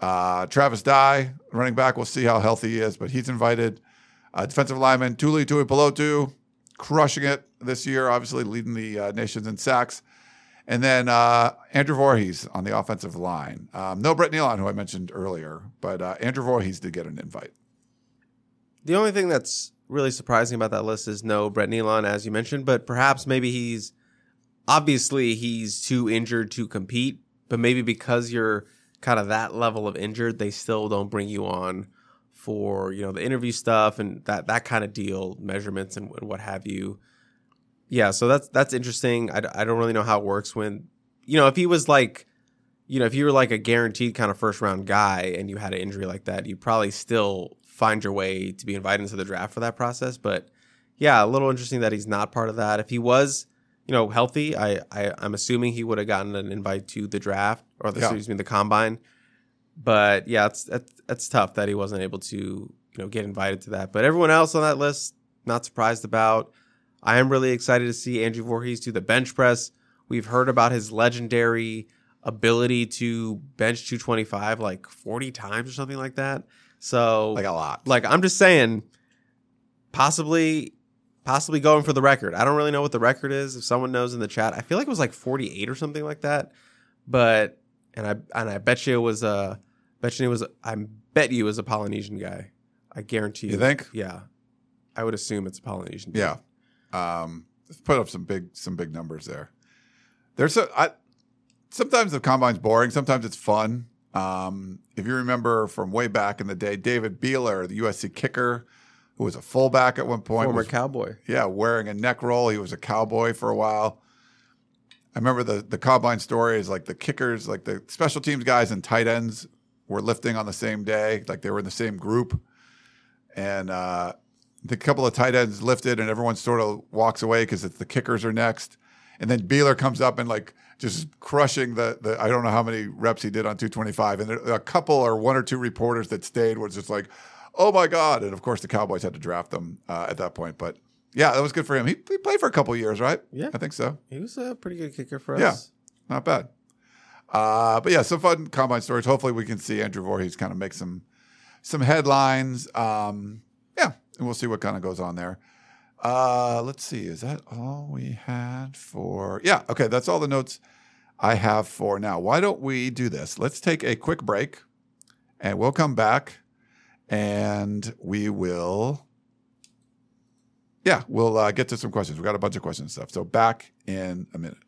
Uh, Travis Dye, running back, we'll see how healthy he is, but he's invited. Uh, defensive lineman Tuli Tuipulotu, crushing it this year, obviously leading the uh, nations in sacks. And then uh, Andrew Voorhees on the offensive line. Um, no Brett Neilon, who I mentioned earlier, but uh, Andrew Voorhees did get an invite. The only thing that's really surprising about that list is no Brett Neilon, as you mentioned, but perhaps maybe he's obviously he's too injured to compete, but maybe because you're kind of that level of injured, they still don't bring you on for you know the interview stuff and that that kind of deal, measurements and what have you. Yeah, so that's that's interesting. I, I don't really know how it works when you know if he was like you know if you were like a guaranteed kind of first round guy and you had an injury like that, you probably still find your way to be invited into the draft for that process. But yeah, a little interesting that he's not part of that. If he was you know, healthy, I, I I'm assuming he would have gotten an invite to the draft or the, Yeah. excuse me, the combine. But yeah, it's it's, it's tough that he wasn't able to you know get invited to that. But everyone else on that list, not surprised about. I am really excited to see Andrew Voorhees do the bench press. We've heard about his legendary ability to bench 225 like 40 times or something like that. So Like a lot. like I'm just saying, possibly, possibly going for the record. I don't really know what the record is. If someone knows in the chat, I feel like it was like 48 or something like that. But and I and I bet you it was uh bet you it was I bet you it was a Polynesian guy. I guarantee you. You think? Yeah, I would assume it's a Polynesian. dude. Yeah. Um, put up some big some big numbers there. There's a I, sometimes the combine's boring. Sometimes it's fun. Um, if you remember from way back in the day, David Buehler, the USC kicker, who was a fullback at one point, former was, cowboy. yeah, wearing a neck roll. He was a cowboy for a while. I remember the the combine story is like the kickers, like the special teams guys and tight ends were lifting on the same day, like they were in the same group, and uh, the couple of tight ends lifted, and everyone sort of walks away because it's the kickers are next, and then Buehler comes up and like just crushing the the I don't know how many reps he did on 225, and there, a couple or one or two reporters that stayed was just like, oh my god, and of course the Cowboys had to draft them uh, at that point, but. Yeah, that was good for him. He, he played for a couple years, right? Yeah. I think so. He was a pretty good kicker for us. Yeah. Not bad. Uh, but yeah, some fun combine stories. Hopefully, we can see Andrew Voorhees kind of make some some headlines. Um, and we'll see what kind of goes on there. Uh, let's see. Is that all we had for? Yeah. Okay, that's all the notes I have for now. Why don't we do this? Let's take a quick break, and we'll come back, and we will. Yeah, we'll uh, get to some questions. We got a bunch of questions and stuff. So back in a minute.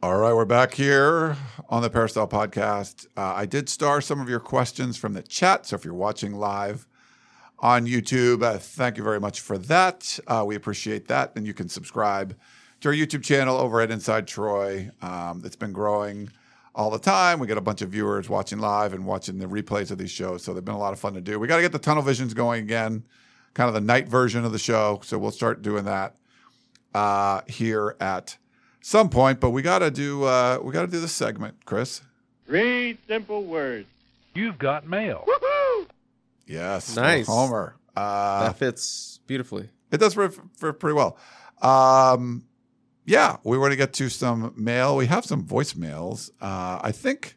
All right, we're back here on the Peristyle podcast. Uh, I did star some of your questions from the chat. So if you're watching live on YouTube, uh, thank you very much for that. Uh, we appreciate that. And you can subscribe to our YouTube channel over at Inside Troy. Um, it's been growing all the time. We get a bunch of viewers watching live and watching the replays of these shows. So they've been a lot of fun to do. We got to get the tunnel visions going again, kind of the night version of the show. So we'll start doing that uh, here at some point. But we got to do uh, we got to do this segment, Chris. Three simple words. You've got mail. Yes, Nice. Homer. Uh, that fits beautifully. It does for, for pretty well. Um, yeah, we want to get to some mail. We have some voicemails. Uh, I think,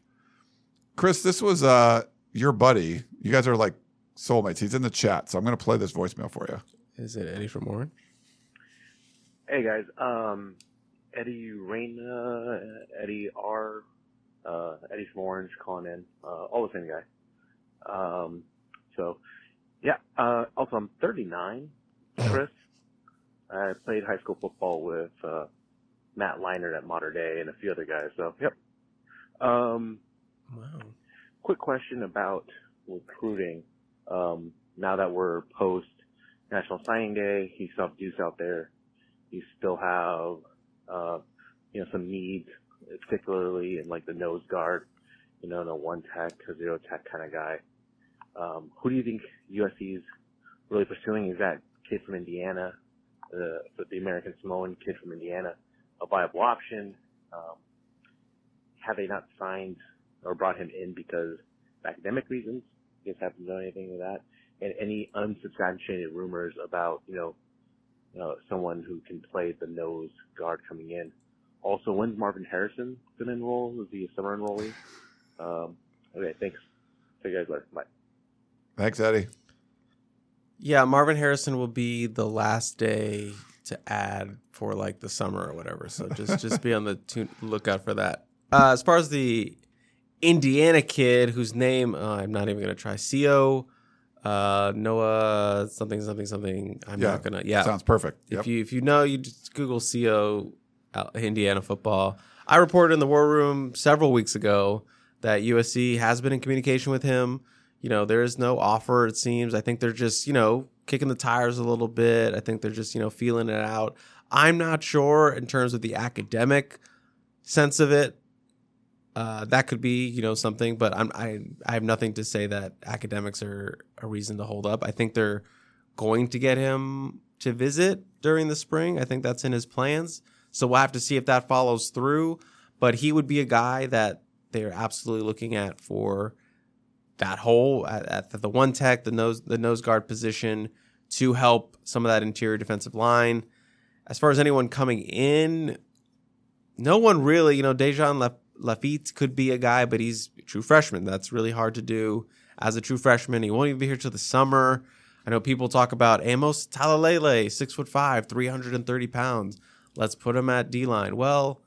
Chris, this was uh, your buddy. You guys are like soulmates. He's in the chat, so I'm going to play this voicemail for you. Is it Eddie from Warren? Hey guys, um, Eddie Reyna, Eddie R, uh, Eddie from Orange calling in, uh, all the same guy. Um, so, yeah, uh, also I'm 39, Chris. I played high school football with, uh, Matt Leinart at Mater Dei and a few other guys, so, yep. Um, Wow. quick question about recruiting. Um, now that we're post National Signing Day, you still have Deuce out there. You still have, uh, you know, some needs, particularly in like the nose guard, you know, the one tech, a zero tech kind of guy. Um, who do you think USC is really pursuing? Is that kid from Indiana, the, the American Samoan kid from Indiana, a viable option? Um, have they not signed or brought him in because of academic reasons? You guys haven't done anything with that? And any unsubstantiated rumors about, you know, you know, someone who can play the nose guard coming in. Also, when's Marvin Harrison going to enroll? Is he a summer enrollee? Um, okay, thanks. See you guys later. Bye. Thanks, Eddie. Yeah, Marvin Harrison will be the last day to add for like the summer or whatever. So just just be on the tune, lookout for that. Uh, as far as the Indiana kid whose name uh, I'm not even gonna try, Co. Uh, Noah something something something. I'm Yeah, not gonna. Yeah, sounds perfect. If Yep. you if you know, you just Google Co. Indiana football. I reported in the war room several weeks ago that USC has been in communication with him. You know, there is no offer. It seems. I think they're just you know kicking the tires a little bit. I think they're just you know feeling it out. I'm not sure in terms of the academic sense of it. Uh, that could be, you know, something, but I'm, I I have nothing to say that academics are a reason to hold up. I think they're going to get him to visit during the spring. I think that's in his plans. So we'll have to see if that follows through. But he would be a guy that they're absolutely looking at for that hole at, at the one tech, the nose the nose guard position to help some of that interior defensive line. As far as anyone coming in, no one really, you know, Dejan La- Lafitte could be a guy, but he's a true freshman. That's really hard to do as a true freshman. He won't even be here till the summer. I know people talk about Amos Talalele, six foot five, 330 pounds. Let's put him at D line. Well,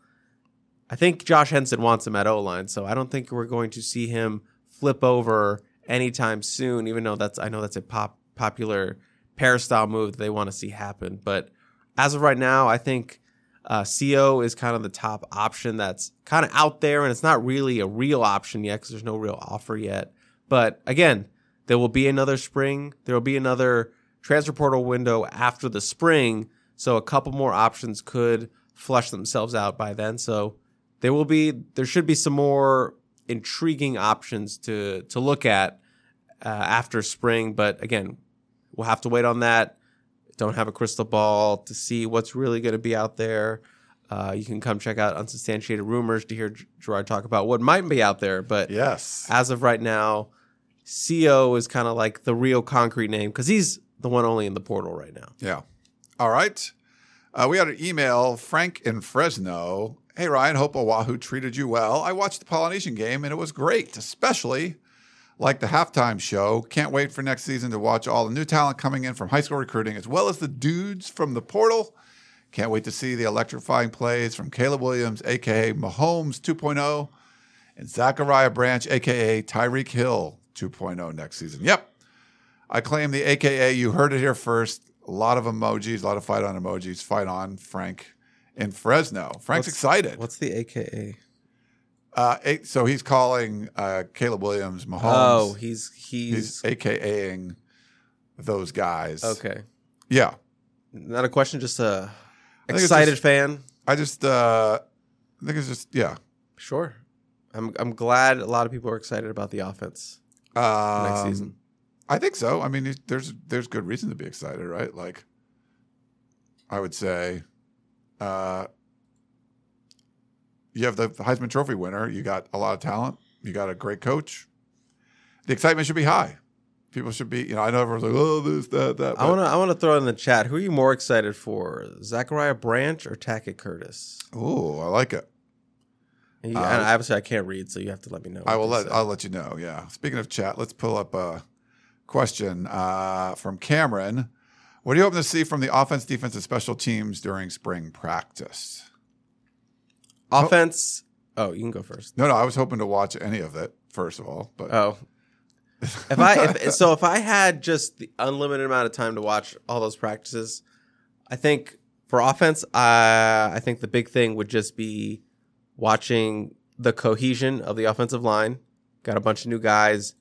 I think Josh Henson wants him at O line, so I don't think we're going to see him flip over anytime soon, even though that's I know that's a pop popular peristyle move that they want to see happen. But as of right now, I think uh, CO is kind of the top option that's kind of out there, and it's not really a real option yet because there's no real offer yet. But again, there will be another spring. There will be another transfer portal window after the spring, so a couple more options could flush themselves out by then. So there will be, there should be some more intriguing options to to look at uh, after spring. But again, we'll have to wait on that don't have a crystal ball to see what's really going to be out there. Uh, you can come check out unsubstantiated rumors to hear G- Gerard talk about what might be out there. But yes, as of right now, Co is kind of like the real concrete name because he's the one only in the portal right now. Yeah. All right. Uh, we had an email, Frank in Fresno. Hey, Ryan, hope Oahu treated you well. I watched the Polynesian game and it was great, especially like the halftime show. Can't wait for next season to watch all the new talent coming in from high school recruiting, as well as the dudes from the portal. Can't wait to see the electrifying plays from Caleb Williams, aka Mahomes 2.0, and Zachariah Branch, aka Tyreek Hill 2.0 next season. Yep. I claim the AKA. You heard it here first. A lot of emojis, a lot of fight on emojis. Fight on, Frank in Fresno. Frank's What's- excited. What's the AKA? Uh, eight, so he's calling uh, Caleb Williams Mahomes. Oh, he's he's, AKAing those guys. okay. Yeah. Not a question, just a excited just- fan. I just, uh, I think it's just, yeah. Sure. I'm I'm glad a lot of people are excited about the offense Um, next season. I think so. I mean, there's there's good reason to be excited, right? Like, I would say, uh, you have the Heisman Trophy winner. You got a lot of talent. You got a great coach. The excitement should be high. People should be, you know, I know everyone's like, oh, this, that, that. I want to I want to throw in the chat. Who are you more excited for, Zachariah Branch or Tackett Curtis? Oh, I like it. And, Uh, obviously, I can't read, so you have to let me know. I will let say. I'll let you know. Yeah. Speaking of chat, let's pull up a question uh, from Cameron. What are you hoping to see from the offense, defense, and special teams during spring practice? Offense. Oh, you can go first. No, no, I was hoping to watch any of it first of all, but Oh, if I if so if I had just the unlimited amount of time to watch all those practices, I think for offense, I I think the big thing would just be watching the cohesion of the offensive line. Got a bunch of new guys.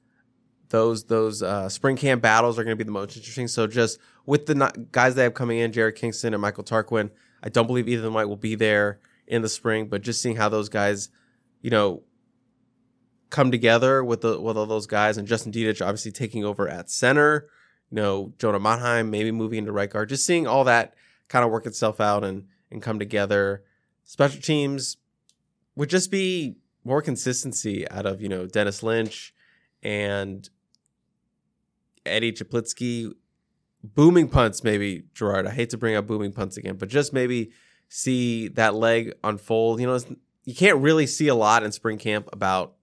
Those those uh, spring camp battles are going to be the most interesting. So just with the guys they have coming in, Jarrett Kingston and Michael Tarquin, I don't believe either of them will be there in the spring. But just seeing how those guys, you know, come together with the with all those guys and Justin Dedich obviously taking over at center, you know, Jonah Monheim maybe moving into right guard, just seeing all that kind of work itself out and and come together. Special teams would just be more consistency out of, you know, Denis Lynch and Eddie Czaplicki. Booming punts, maybe, Gerard. I hate to bring up booming punts again, but just maybe see that leg unfold. You know, you can't really see a lot in spring camp about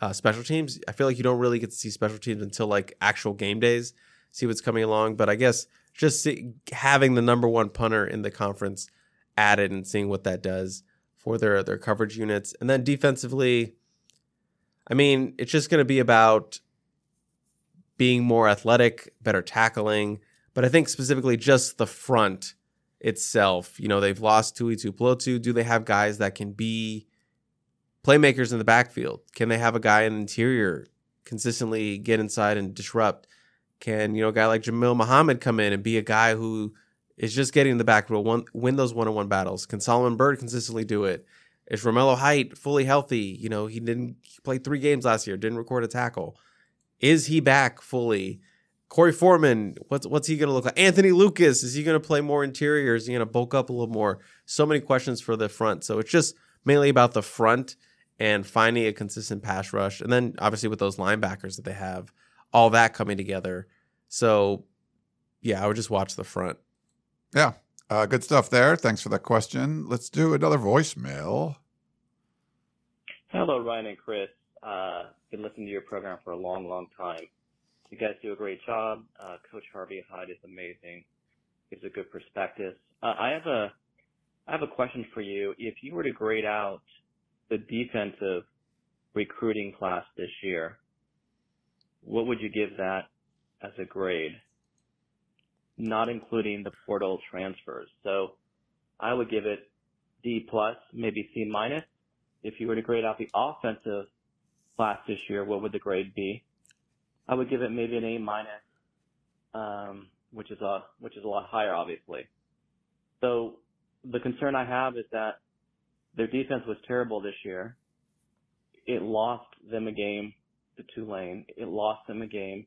uh, special teams. I feel like you don't really get to see special teams until like actual game days, see what's coming along. But I guess just see, having the number one punter in the conference added and seeing what that does for their their coverage units, and then defensively, I mean, it's just going to be about being more athletic, better tackling. But I think specifically just the front itself. You know, they've lost Tui Tuipulotu. Do they have guys that can be playmakers in the backfield? Can they have a guy in the interior consistently get inside and disrupt? Can, you know, a guy like Jamil Muhammad come in and be a guy who is just getting in the back row, one, win those one on one battles? Can Solomon Byrd consistently do it? Is Romello Height fully healthy? You know, he didn't play three games last year, didn't record a tackle. Is he back fully? Korey Foreman, what's what's he going to look like? Anthony Lucas, is he going to play more interior? Is he going to bulk up a little more? So many questions for the front. So it's just mainly about the front and finding a consistent pass rush. And then obviously with those linebackers that they have, all that coming together. So yeah, I would just watch the front. yeah, uh, good stuff there. Thanks for that question. Let's do another voicemail. Hello, Ryan and Chris. Uh, been listening to your program for a long, long time. You guys do a great job. Uh, Coach Harvey Hyde is amazing. Gives a good perspective. Uh, I have a, I have a question for you. If you were to grade out the defensive recruiting class this year, what would you give that as a grade? Not including the portal transfers. So I would give it D plus, maybe C minus. If you were to grade out the offensive class this year, what would the grade be? I would give it maybe an A minus, um, which is a which is a lot higher, obviously. So the concern I have is that their defense was terrible this year. It lost them a game to Tulane. It lost them a game,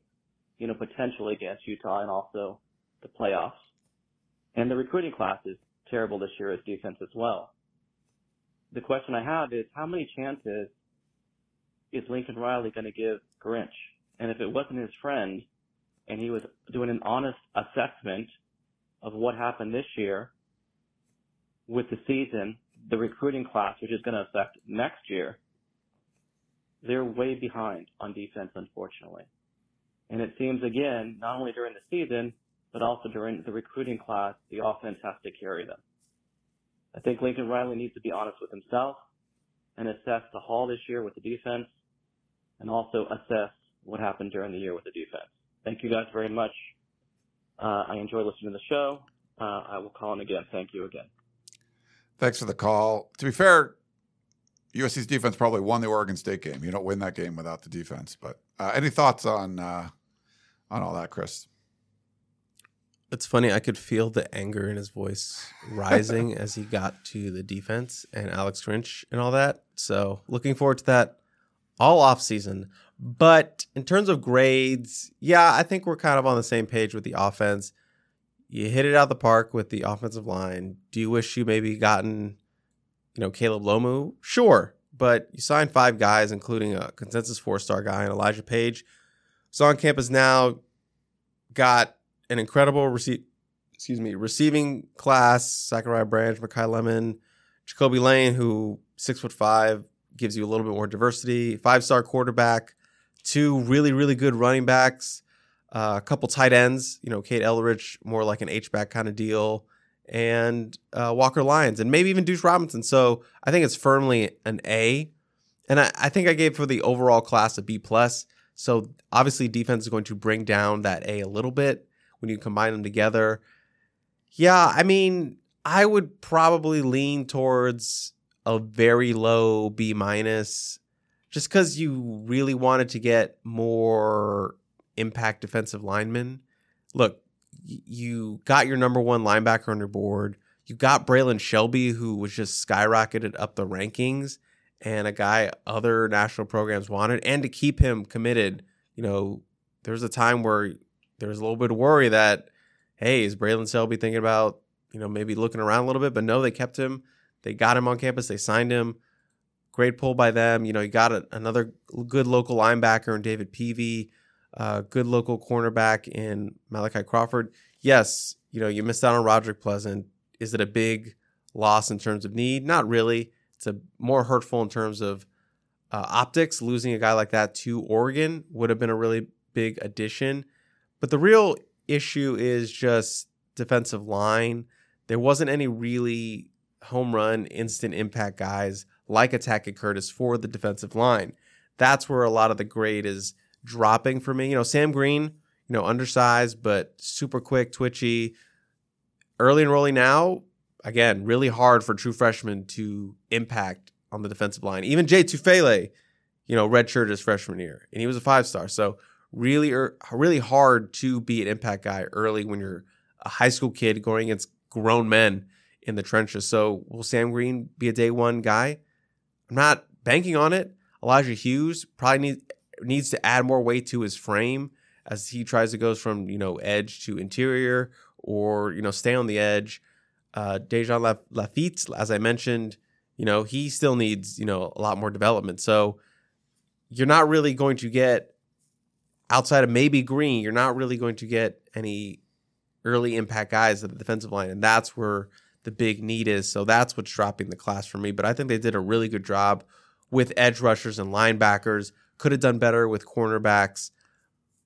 you know, potentially against Utah and also the playoffs. And the recruiting class is terrible this year as defense as well. The question I have is how many chances is Lincoln Riley going to give Grinch? And if it wasn't his friend and he was doing an honest assessment of what happened this year with the season, the recruiting class, which is going to affect next year, they're way behind on defense, unfortunately. And it seems again, not only during the season, but also during the recruiting class, the offense has to carry them. I think Lincoln Riley needs to be honest with himself and assess the haul this year with the defense and also assess what happened during the year with the defense. Thank you guys very much. Uh, I enjoy listening to the show. Uh, I will call in again. Thank you again. Thanks for the call. To be fair, USC's defense probably won the Oregon State game. You don't win that game without the defense. But uh, any thoughts on uh, on all that, Chris? It's funny. I could feel the anger in his voice rising as he got to the defense and Alex Grinch and all that. So looking forward to that all off season. But in terms of grades, yeah, I think we're kind of on the same page with the offense. You hit it out the park with the offensive line. Do you wish you maybe gotten, you know, Caleb Lomu? Sure, but you signed five guys, including a consensus four star guy and Elijah Paige. So on campus now, got an incredible receive, excuse me, receiving class. Zachariah Branch, Makai Lemon, Ja'Kobi Lane, who six foot five, gives you a little bit more diversity. Five star quarterback, two really really good running backs, uh, a couple tight ends. You know, Kade Eldridge, more like an H back kind of deal, and uh, Walker Lyons, and maybe even Deuce Robinson. So I think it's firmly an A, and I, I think I gave for the overall class a B plus. So obviously defense is going to bring down that A a little bit when you combine them together. Yeah, I mean, I would probably lean towards a very low B minus just because you really wanted to get more impact defensive linemen. Look, you got your number one linebacker on your board. You got Braylan Shelby, who was just skyrocketed up the rankings, and a guy other national programs wanted, and to keep him committed. You know, there's a time where there was a little bit of worry that, hey, is Braylan Shelby thinking about, you know, maybe looking around a little bit? But no, they kept him. They got him on campus. They signed him. Great pull by them. You know, you got a, another good local linebacker in David Peavy, uh, good local cornerback in Malachi Crawford. Yes, you know, you missed out on Roderick Pleasant. Is it a big loss in terms of need? Not really. It's a more hurtful in terms of uh, optics. Losing a guy like that to Oregon would have been a really big addition. But the real issue is just defensive line. There wasn't any really home run, instant impact guys like a Tackett Curtis for the defensive line. That's where a lot of the grade is dropping for me. You know, Sam Green, you know, undersized but super quick, twitchy. Early and rolling now, again, really hard for true freshmen to impact on the defensive line. Even Jay Tufele, you know, redshirted his freshman year, and he was a five star. So really, er, really hard to be an impact guy early when you're a high school kid going against grown men in the trenches. So will Sam Green be a day one guy? I'm not banking on it. Elijah Hughes probably need, needs to add more weight to his frame as he tries to go from you know edge to interior or you know stay on the edge. Uh, Dejan Lafitte, as I mentioned, you know he still needs you know a lot more development. So you're not really going to get outside of maybe Green. You're not really going to get any early impact guys at the defensive line, and that's where the big need is. So that's what's dropping the class for me. But I think they did a really good job with edge rushers and linebackers. Could have done better with cornerbacks.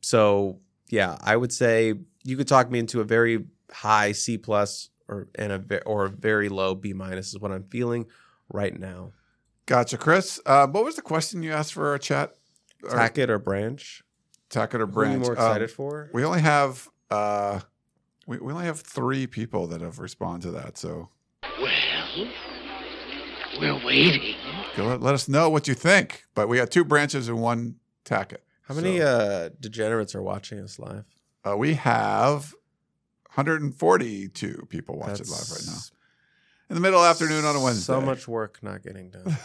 So yeah, I would say you could talk me into a very high C plus or and a or a very low B minus is what I'm feeling right now. Gotcha, Chris. Uh, what was the question you asked for our chat? Tackett or branch? Tackett or branch? Who are you more excited um, for? We only have uh, we, we only have three people that have responded to that. So, well, we're waiting. Let, let, us know what you think. But we got two branches and one tacket. How many so, uh, degenerates are watching us live? Uh, we have 142 people watching That's live right now. In the middle of afternoon on a Wednesday. So much work not getting done.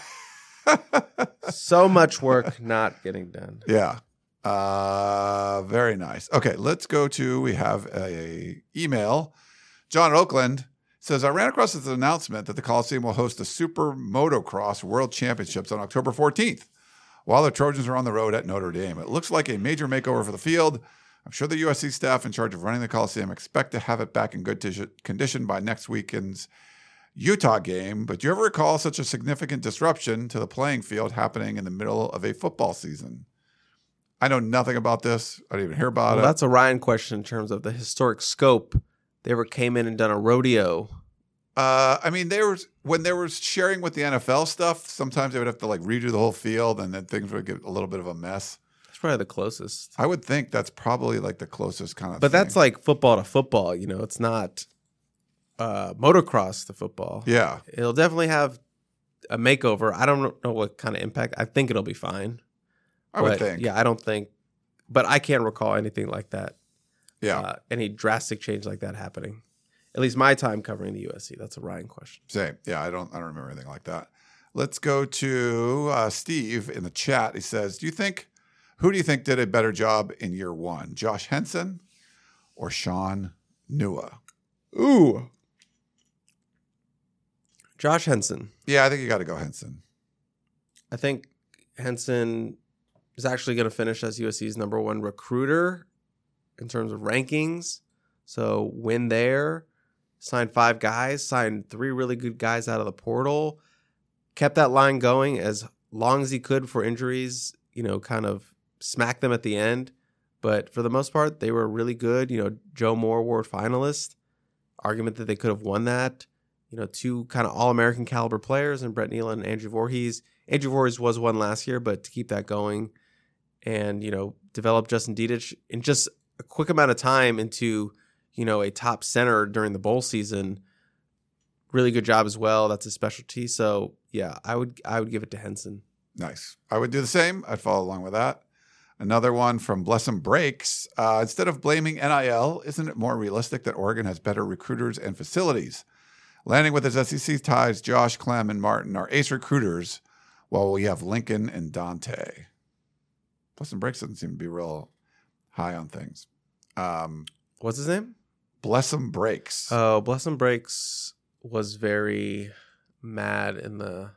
so much work not getting done. Yeah. Uh, very nice. Okay, let's go to. We have a, email. John Oakland says I ran across this announcement that the Coliseum will host the Super Motocross World Championships on October 14th, while the Trojans are on the road at Notre Dame. It looks like a major makeover for the field. I'm sure the USC staff in charge of running the Coliseum expect to have it back in good t- condition by next weekend's Utah game. But do you ever recall such a significant disruption to the playing field happening in the middle of a football season? I know nothing about this. I didn't even hear about well, it. That's a Ryan question in terms of the historic scope. They ever came in and done a rodeo. Uh, I mean, they were when they were sharing with the NFL stuff. Sometimes they would have to like redo the whole field, and then things would get a little bit of a mess. That's probably the closest. I would think that's probably like the closest kind of. But thing. that's like football to football. You know, it's not uh, motocross to football. Yeah, it'll definitely have a makeover. I don't know what kind of impact. I think it'll be fine. I would think. Yeah, I don't think, but I can't recall anything like that. Yeah, uh, any drastic change like that happening. At least my time covering the USC. That's a Ryan question. Same. Yeah, I don't. I don't remember anything like that. Let's go to uh, Steve in the chat. He says, "Do you think who do you think did a better job in year one, Josh Henson or Sean Nua?" Ooh, Josh Henson. Yeah, I think you got to go Henson. I think Henson is actually going to finish as USC's number one recruiter in terms of rankings. So win there, signed five guys, signed three really good guys out of the portal, kept that line going as long as he could for injuries, you know, kind of smack them at the end. But for the most part, they were really good. You know, Joe Moore Award finalist, argument that they could have won that. You know, two kind of all American caliber players and Brett Neal and Andrew Voorhees. Andrew Voorhees was one last year, but to keep that going and, you know, develop Justin Dedich in just a quick amount of time into, you know, a top center during the bowl season. Really good job as well. That's a specialty. So yeah, I would I would give it to Henson. Nice. I would do the same. I'd follow along with that. Another one from Blessum Breaks. Uh, instead of blaming NIL, isn't it more realistic that Oregon has better recruiters and facilities? Lanning with his SEC ties, Josh, Clem, and Martin are ace recruiters, while we have Lincoln and Dante. Blessum Breaks doesn't seem to be real high on things. Um, What's his name? Blessum Breaks. Oh, Blessum Breaks was very mad in the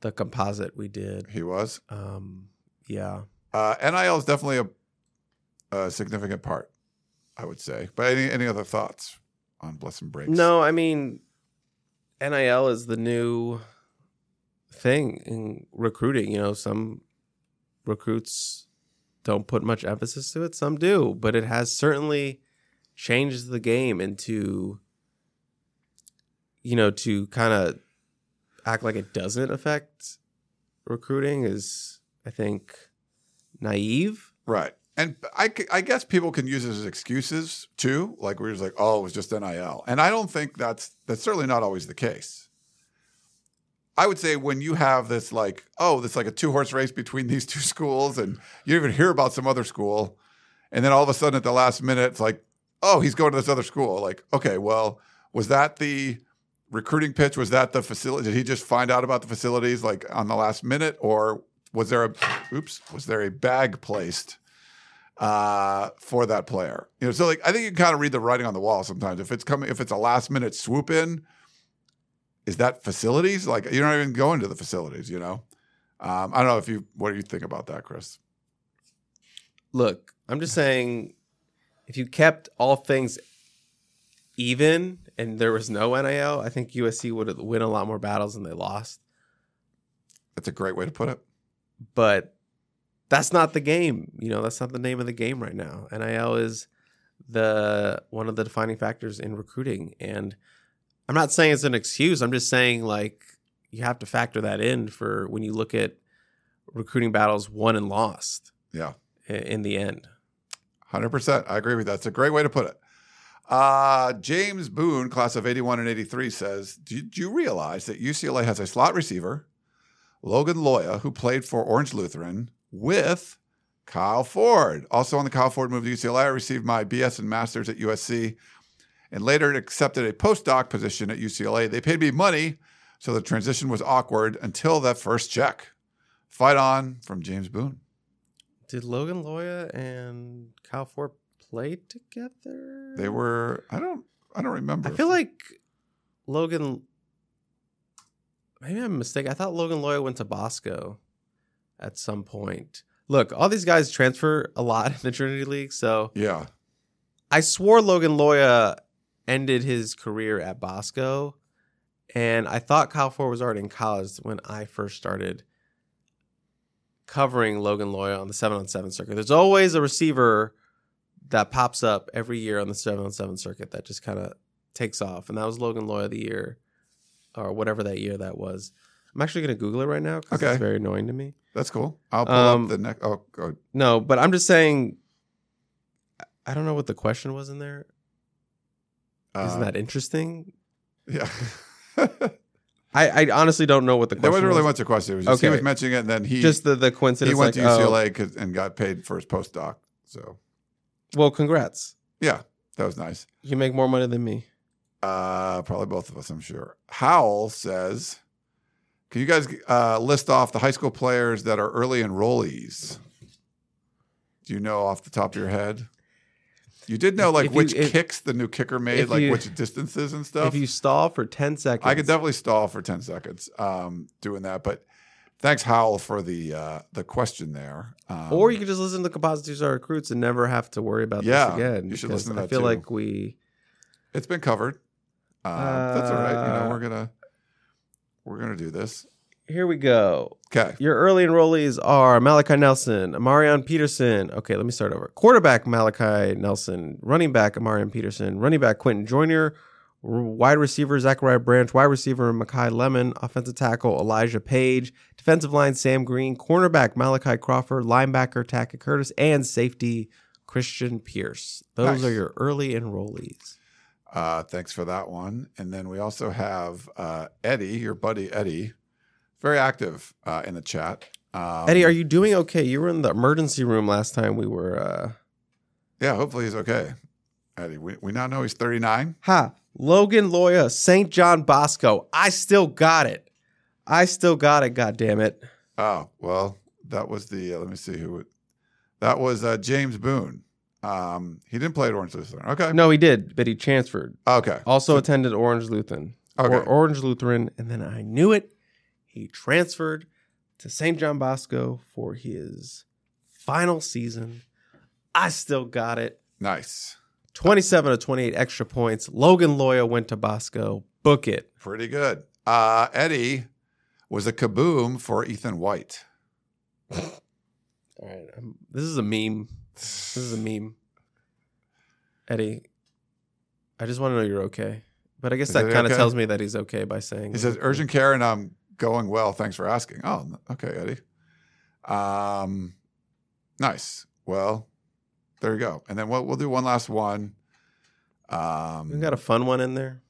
the composite we did. he was. Um, yeah. Uh, NIL is definitely a, a significant part, I would say. But any any other thoughts on Blessum Breaks? No, I mean, NIL is the new thing in recruiting. You know, some recruits don't put much emphasis to it, some do, but it has certainly changed the game into, you know, to kind of act like it doesn't affect recruiting is, I think, naive. Right. And I, I guess people can use it as excuses too. Like we're just like, oh, it was just NIL. And I don't think that's that's certainly not always the case. I would say when you have this like, oh, this like a two horse race between these two schools, and you even hear about some other school, and then all of a sudden at the last minute, it's like, oh, he's going to this other school. Like, okay, well, was that the recruiting pitch? Was that the facility? Did he just find out about the facilities like on the last minute, or was there a oops? Was there a bag placed uh, for that player? You know, so like I think you can kind of read the writing on the wall sometimes. If it's coming, if it's a last minute swoop in, is that facilities? Like you're not even going to the facilities. You know, um, I don't know if you what do you think about that, Chris? Look, I'm just saying, if you kept all things even and there was no NIL, I think USC would win a lot more battles than they lost. That's a great way to put it. But that's not the game. You know, that's not the name of the game right now. NIL is the one of the defining factors in recruiting. And I'm not saying it's an excuse. I'm just saying like you have to factor that in for when you look at recruiting battles won and lost Yeah, in the end. hundred percent. I agree with that. It's a great way to put it. Uh, James Boone, class of 81 and 83, says, Did you realize that UCLA has a slot receiver, Logan Loya, who played for Orange Lutheran, with Kyle Ford? Also on the Kyle Ford move to UCLA, I received my BS and master's at USC and later accepted a postdoc position at UCLA. They paid me money, so the transition was awkward until that first check. Fight on from James Boone. Did Logan Loya and Kyle Ford play together? They were, I don't, I don't remember. I feel like Logan. Maybe I'm mistaken. I thought Logan Loya went to Bosco at some point. Look, all these guys transfer a lot in the Trinity League, so yeah, I swore Logan Loya ended his career at Bosco, and I thought Kyle Ford was already in college when I first started covering Logan Loya on the seven on seven circuit. There's always a receiver that pops up every year on the seven on seven circuit that just kind of takes off, and that was Logan Loya the year, or whatever that year that was. I'm actually going to Google it right now because Okay. it's very annoying to me. that's cool. I'll pull Um, up the next. Oh, go. No, but I'm just saying. I don't know what the question was in there. Isn't Uh, that interesting? Yeah. I, I honestly don't know what the There question wasn't really was. much a question. It was just, He was mentioning it, and then he Just the- the coincidence, He went like, to oh. And got paid for his postdoc. So Well, congrats. yeah, that was nice. You make more money than me. Uh, probably both of us, I'm sure. Howell says, Can you guys uh, list off the high school players that are early enrollees? Do you know off the top of your head? You did know like if you- which if- kicks the new kicker made, like you- which distances and stuff. If you stall for 10 seconds. I could definitely stall for ten seconds um, doing that, but thanks Howell for the uh, the question there. Um, Or you could just listen to Composite Two Star Recruits and never have to worry about Yeah, this again. you should listen to that. I feel too. like we. it's been covered. Uh, that's all right. You know Uh, we're gonna we're gonna do this. Here we go. Okay. Your early enrollees are Malachi Nelson, Amarion Peterson. Okay, let me start over. Quarterback Malachi Nelson, running back Amarion Peterson, running back Quinten Joyner, wide receiver Zachariah Branch, wide receiver Makai Lemon, offensive tackle Elijah Paige, defensive line Sam Green, cornerback Malachi Crawford, linebacker Tackett Curtis, and safety Christian Pierce. Those Nice. are your early enrollees. Uh, thanks for that one. And then we also have uh, Eddie, your buddy Eddie, very active uh, in the chat. Um, Eddie, are you doing okay? You were in the emergency room last time we were. uh Yeah, hopefully he's okay. Eddie, we, we now know he's 39. Ha! Logan Loya, St. John Bosco. I still got it. I still got it. God damn it! Oh, well, that was the, uh, let me see who, it, that was uh, James Boone. Um, he didn't play at Orange Lutheran. Okay. No, he did, but he transferred. Okay. Also attended Orange Lutheran. Okay. Or Orange Lutheran, and then I knew it. He transferred to St. John Bosco for his final season. I still got it. Nice. 27 to 28 extra points. Logan Loya went to Bosco. Book it. Pretty good. Uh, Eddie was a kaboom for Ethan White. All right. um, this is a meme. This is a meme. Eddie, I just want to know you're okay. But I guess Is that kind of okay? tells me that he's okay by saying He says, urgent care and I'm going well. Thanks for asking. Oh, okay, Eddie. Um, nice. Well, there you go. And then we'll, we'll do one last one. Um, we got a fun one in there.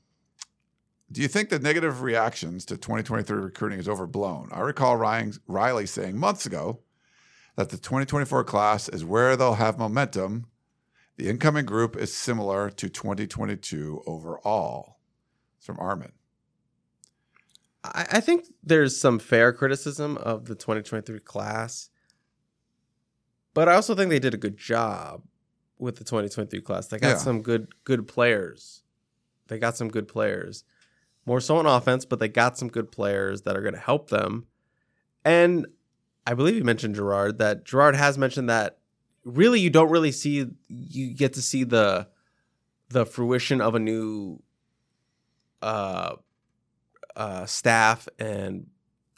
Do you think the negative reactions to 2023 recruiting is overblown? I recall Ryan, Riley saying months ago that the 2024 class is where they'll have momentum. The incoming group is similar to 2022 overall. It's from Armin. I, I think there's some fair criticism of the 2023 class, but I also think they did a good job with the 2023 class. They got Yeah. some good good players. They got some good players. More so on offense, but they got some good players that are going to help them. And I believe you mentioned Gerard that Gerard has mentioned that really you don't really see you get to see the the fruition of a new uh uh staff and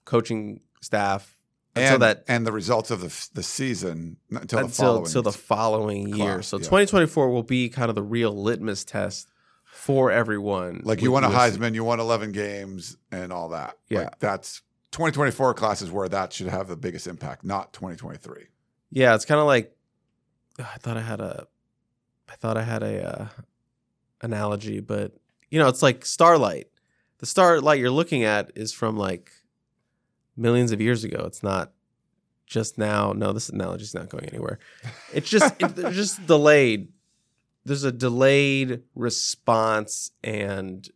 coaching staff until and, that and the results of the, the season not until, the until following. until the following year. So yeah. 2024 will be kind of the real litmus test for everyone. like you won a Heisman, you won 11 games and all that. Yeah. Like that's 2024 class is where that should have the biggest impact, not 2023. Yeah, it's kind of like I thought I had a I thought I had a uh, analogy, but you know, it's like starlight. The starlight you're looking at is from like millions of years ago. It's not just now. No, this analogy's not going anywhere. It's just it, it's just delayed. There's a delayed response and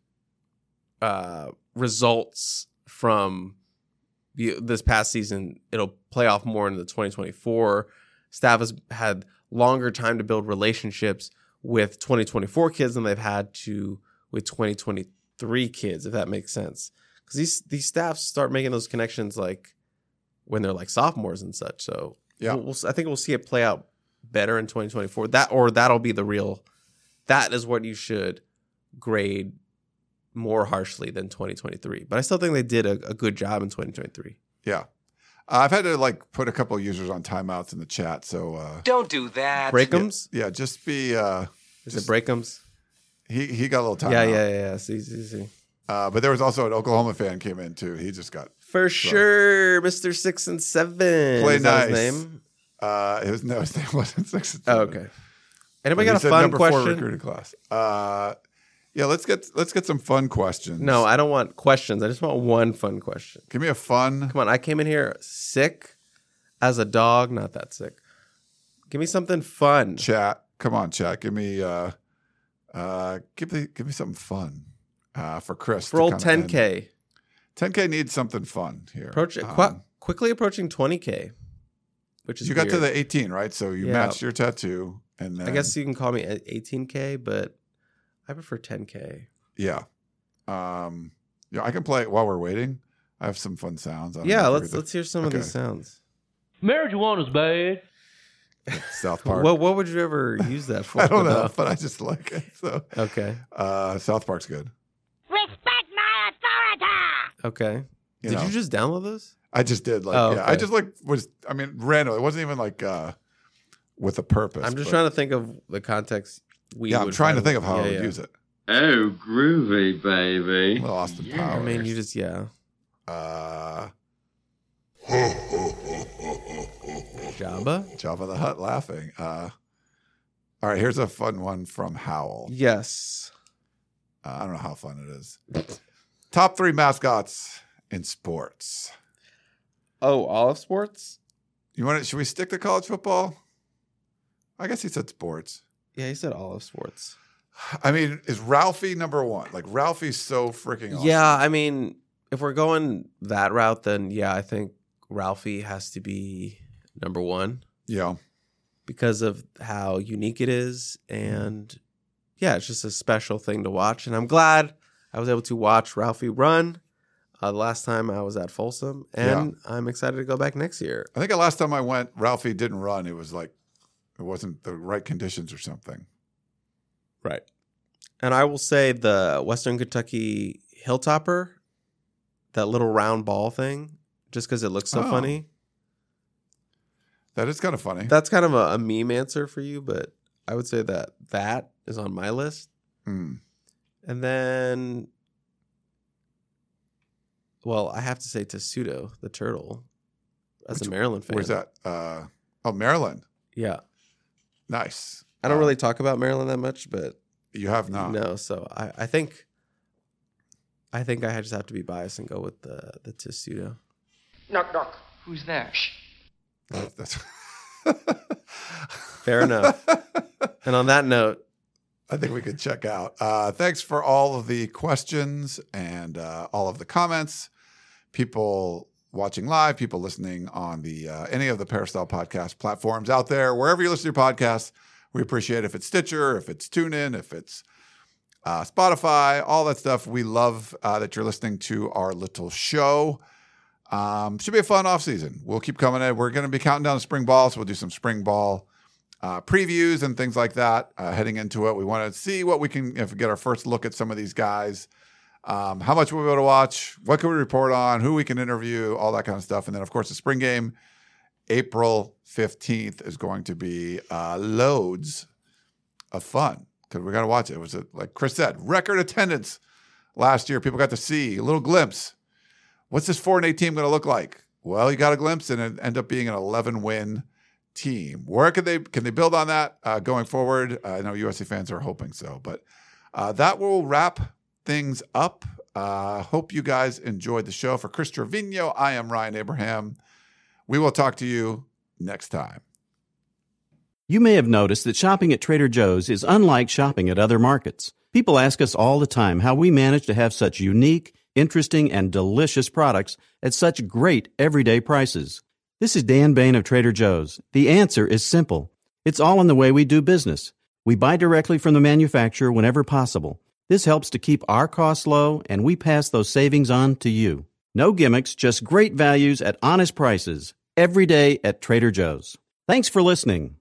uh, results from the, this past season. It'll play off more into the 2024. Staff has had longer time to build relationships with 2024 kids than they've had to with 2023 kids, if that makes sense. Because these these staffs start making those connections like when they're like sophomores and such. So Yeah. we'll, we'll, I think we'll see it play out better in 2024. That or that'll be the real. That is what you should grade more harshly than 2023. But I still think they did a, a good job in 2023. Yeah. Uh, I've had to like put a couple users on timeouts in the chat. So uh, Don't do that. Breakums? yeah, just be. Uh, Is just- it Breakums? He he got a little timeout. Yeah, yeah, yeah, yeah. See, see, see. Uh, but there was also an Oklahoma fan came in too. He just got For sure, Mr. Six and Seven. play Is nice. his name? Uh, it was no, his name wasn't six. and Oh, seven. okay. Anybody got a fun number Four question? recruiting class. Uh, yeah, let's get let's get some fun questions. No, I don't want questions. I just want one fun question. give me a fun. Come on, I came in here sick as a dog, not that sick. Give me something fun. chat. Come on, chat. Give me uh uh give me give me something fun. Uh for Chris. For to old kinda end. 10K. 10K needs something fun here. Approach Um, qu- quickly approaching 20k, which is you got to the 18, right? So you Yeah. matched your tattoo, and then I guess you can call me 18k, but I prefer 10k. yeah, um, yeah. I can play it while we're waiting. I have some fun sounds. I don't know Yeah, let's let's hear some of these sounds. Marijuana's bad. South Park. What what would you ever use that for? I don't know, but I just like it. So Okay. uh, South Park's good. Respect my authority! Okay. You Did know. you just download this? I just did like Oh, yeah. I just like was I mean random. It wasn't even like uh with a purpose. I'm just but- trying to think of the context. We yeah, I'm trying to think of how yeah, I would yeah. use it. Oh, groovy, baby. Little Austin I Powers. mean, you just yeah. uh Jabba. Java the Hut laughing. Uh all right, here's a fun one from Howl. Yes. Uh, I don't know how fun it is. Top three mascots in sports. Oh, all of Sports. You want to? Should we stick to college football? I guess he said sports. Yeah, he said all of Sports. I mean, is Ralphie number one? Like Ralphie's so freaking awesome. Yeah, I mean, if we're going that route, then yeah, I think Ralphie has to be number one Yeah. because of how unique it is, and yeah, it's just a special thing to watch. And I'm glad I was able to watch Ralphie run uh, the last time I was at Folsom, and I'm excited to go back next year. I think the last time I went, Ralphie didn't run. It was like it wasn't the right conditions or something. Right. And I will say the Western Kentucky Hilltopper, that little round ball thing, just because it looks so Oh. funny. That is kind of funny. That's kind of a, a meme answer for you, but I would say that that is on my list. Mm. And then, well, I have to say Testudo, the turtle, as Which- a Maryland fan. Where's that? Uh, oh, Maryland. Yeah. Nice. I don't Uh, really talk about Maryland that much, but You have not. no. So I, I think, I think I just have to be biased and go with the the Testudo. Knock, knock. Who's there? Shh. That's, Fair enough. and on that note, I think we could check out. Uh, thanks for all of the questions and uh, all of the comments. People watching live, people listening on the uh, any of the Peristyle podcast platforms out there, wherever you listen to your podcasts. We appreciate it. if it's Stitcher, if it's TuneIn, if it's uh, Spotify, all that stuff. We love uh, that you're listening to our little show. Um, should be a fun off season. We'll keep coming in. We're going to be counting down spring ball, so we'll do some spring ball uh, previews and things like that uh, heading into it. We want to see what we can if we get our first look at some of these guys, um, how much we'll be able to watch, what can we report on, who we can interview, all that kind of stuff. And then, of course, the spring game, April 15th, is going to be uh, loads of fun because we got to watch it. It was, a, like Chris said, record attendance last year. People got to see a little glimpse. What's this 4 and 8 team going to look like? Well, you got a glimpse and it ended up being an 11 win team. Where can they can they build on that uh, going forward? I know USC fans are hoping so, but uh, that will wrap things up. Uh, hope you guys enjoyed the show. For Chris Trevino, I am Ryan Abraham. We will talk to you next time. You may have noticed that shopping at Trader Joe's is unlike shopping at other markets. People ask us all the time how we manage to have such unique, interesting, and delicious products at such great everyday prices. This is Dan Bane of Trader Joe's. The answer is simple. It's all in the way we do business. We buy directly from the manufacturer whenever possible. This helps to keep our costs low, and we pass those savings on to you. No gimmicks, just great values at honest prices. Every day at Trader Joe's. Thanks for listening.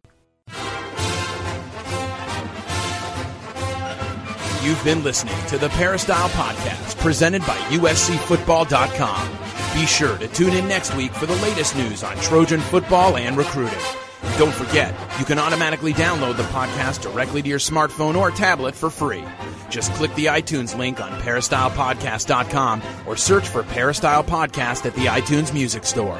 You've been listening to the Peristyle Podcast, presented by USCFootball.com. Be sure to tune in next week for the latest news on Trojan football and recruiting. Don't forget, you can automatically download the podcast directly to your smartphone or tablet for free. Just click the iTunes link on peristylepodcast.com or search for Peristyle Podcast at the iTunes Music Store.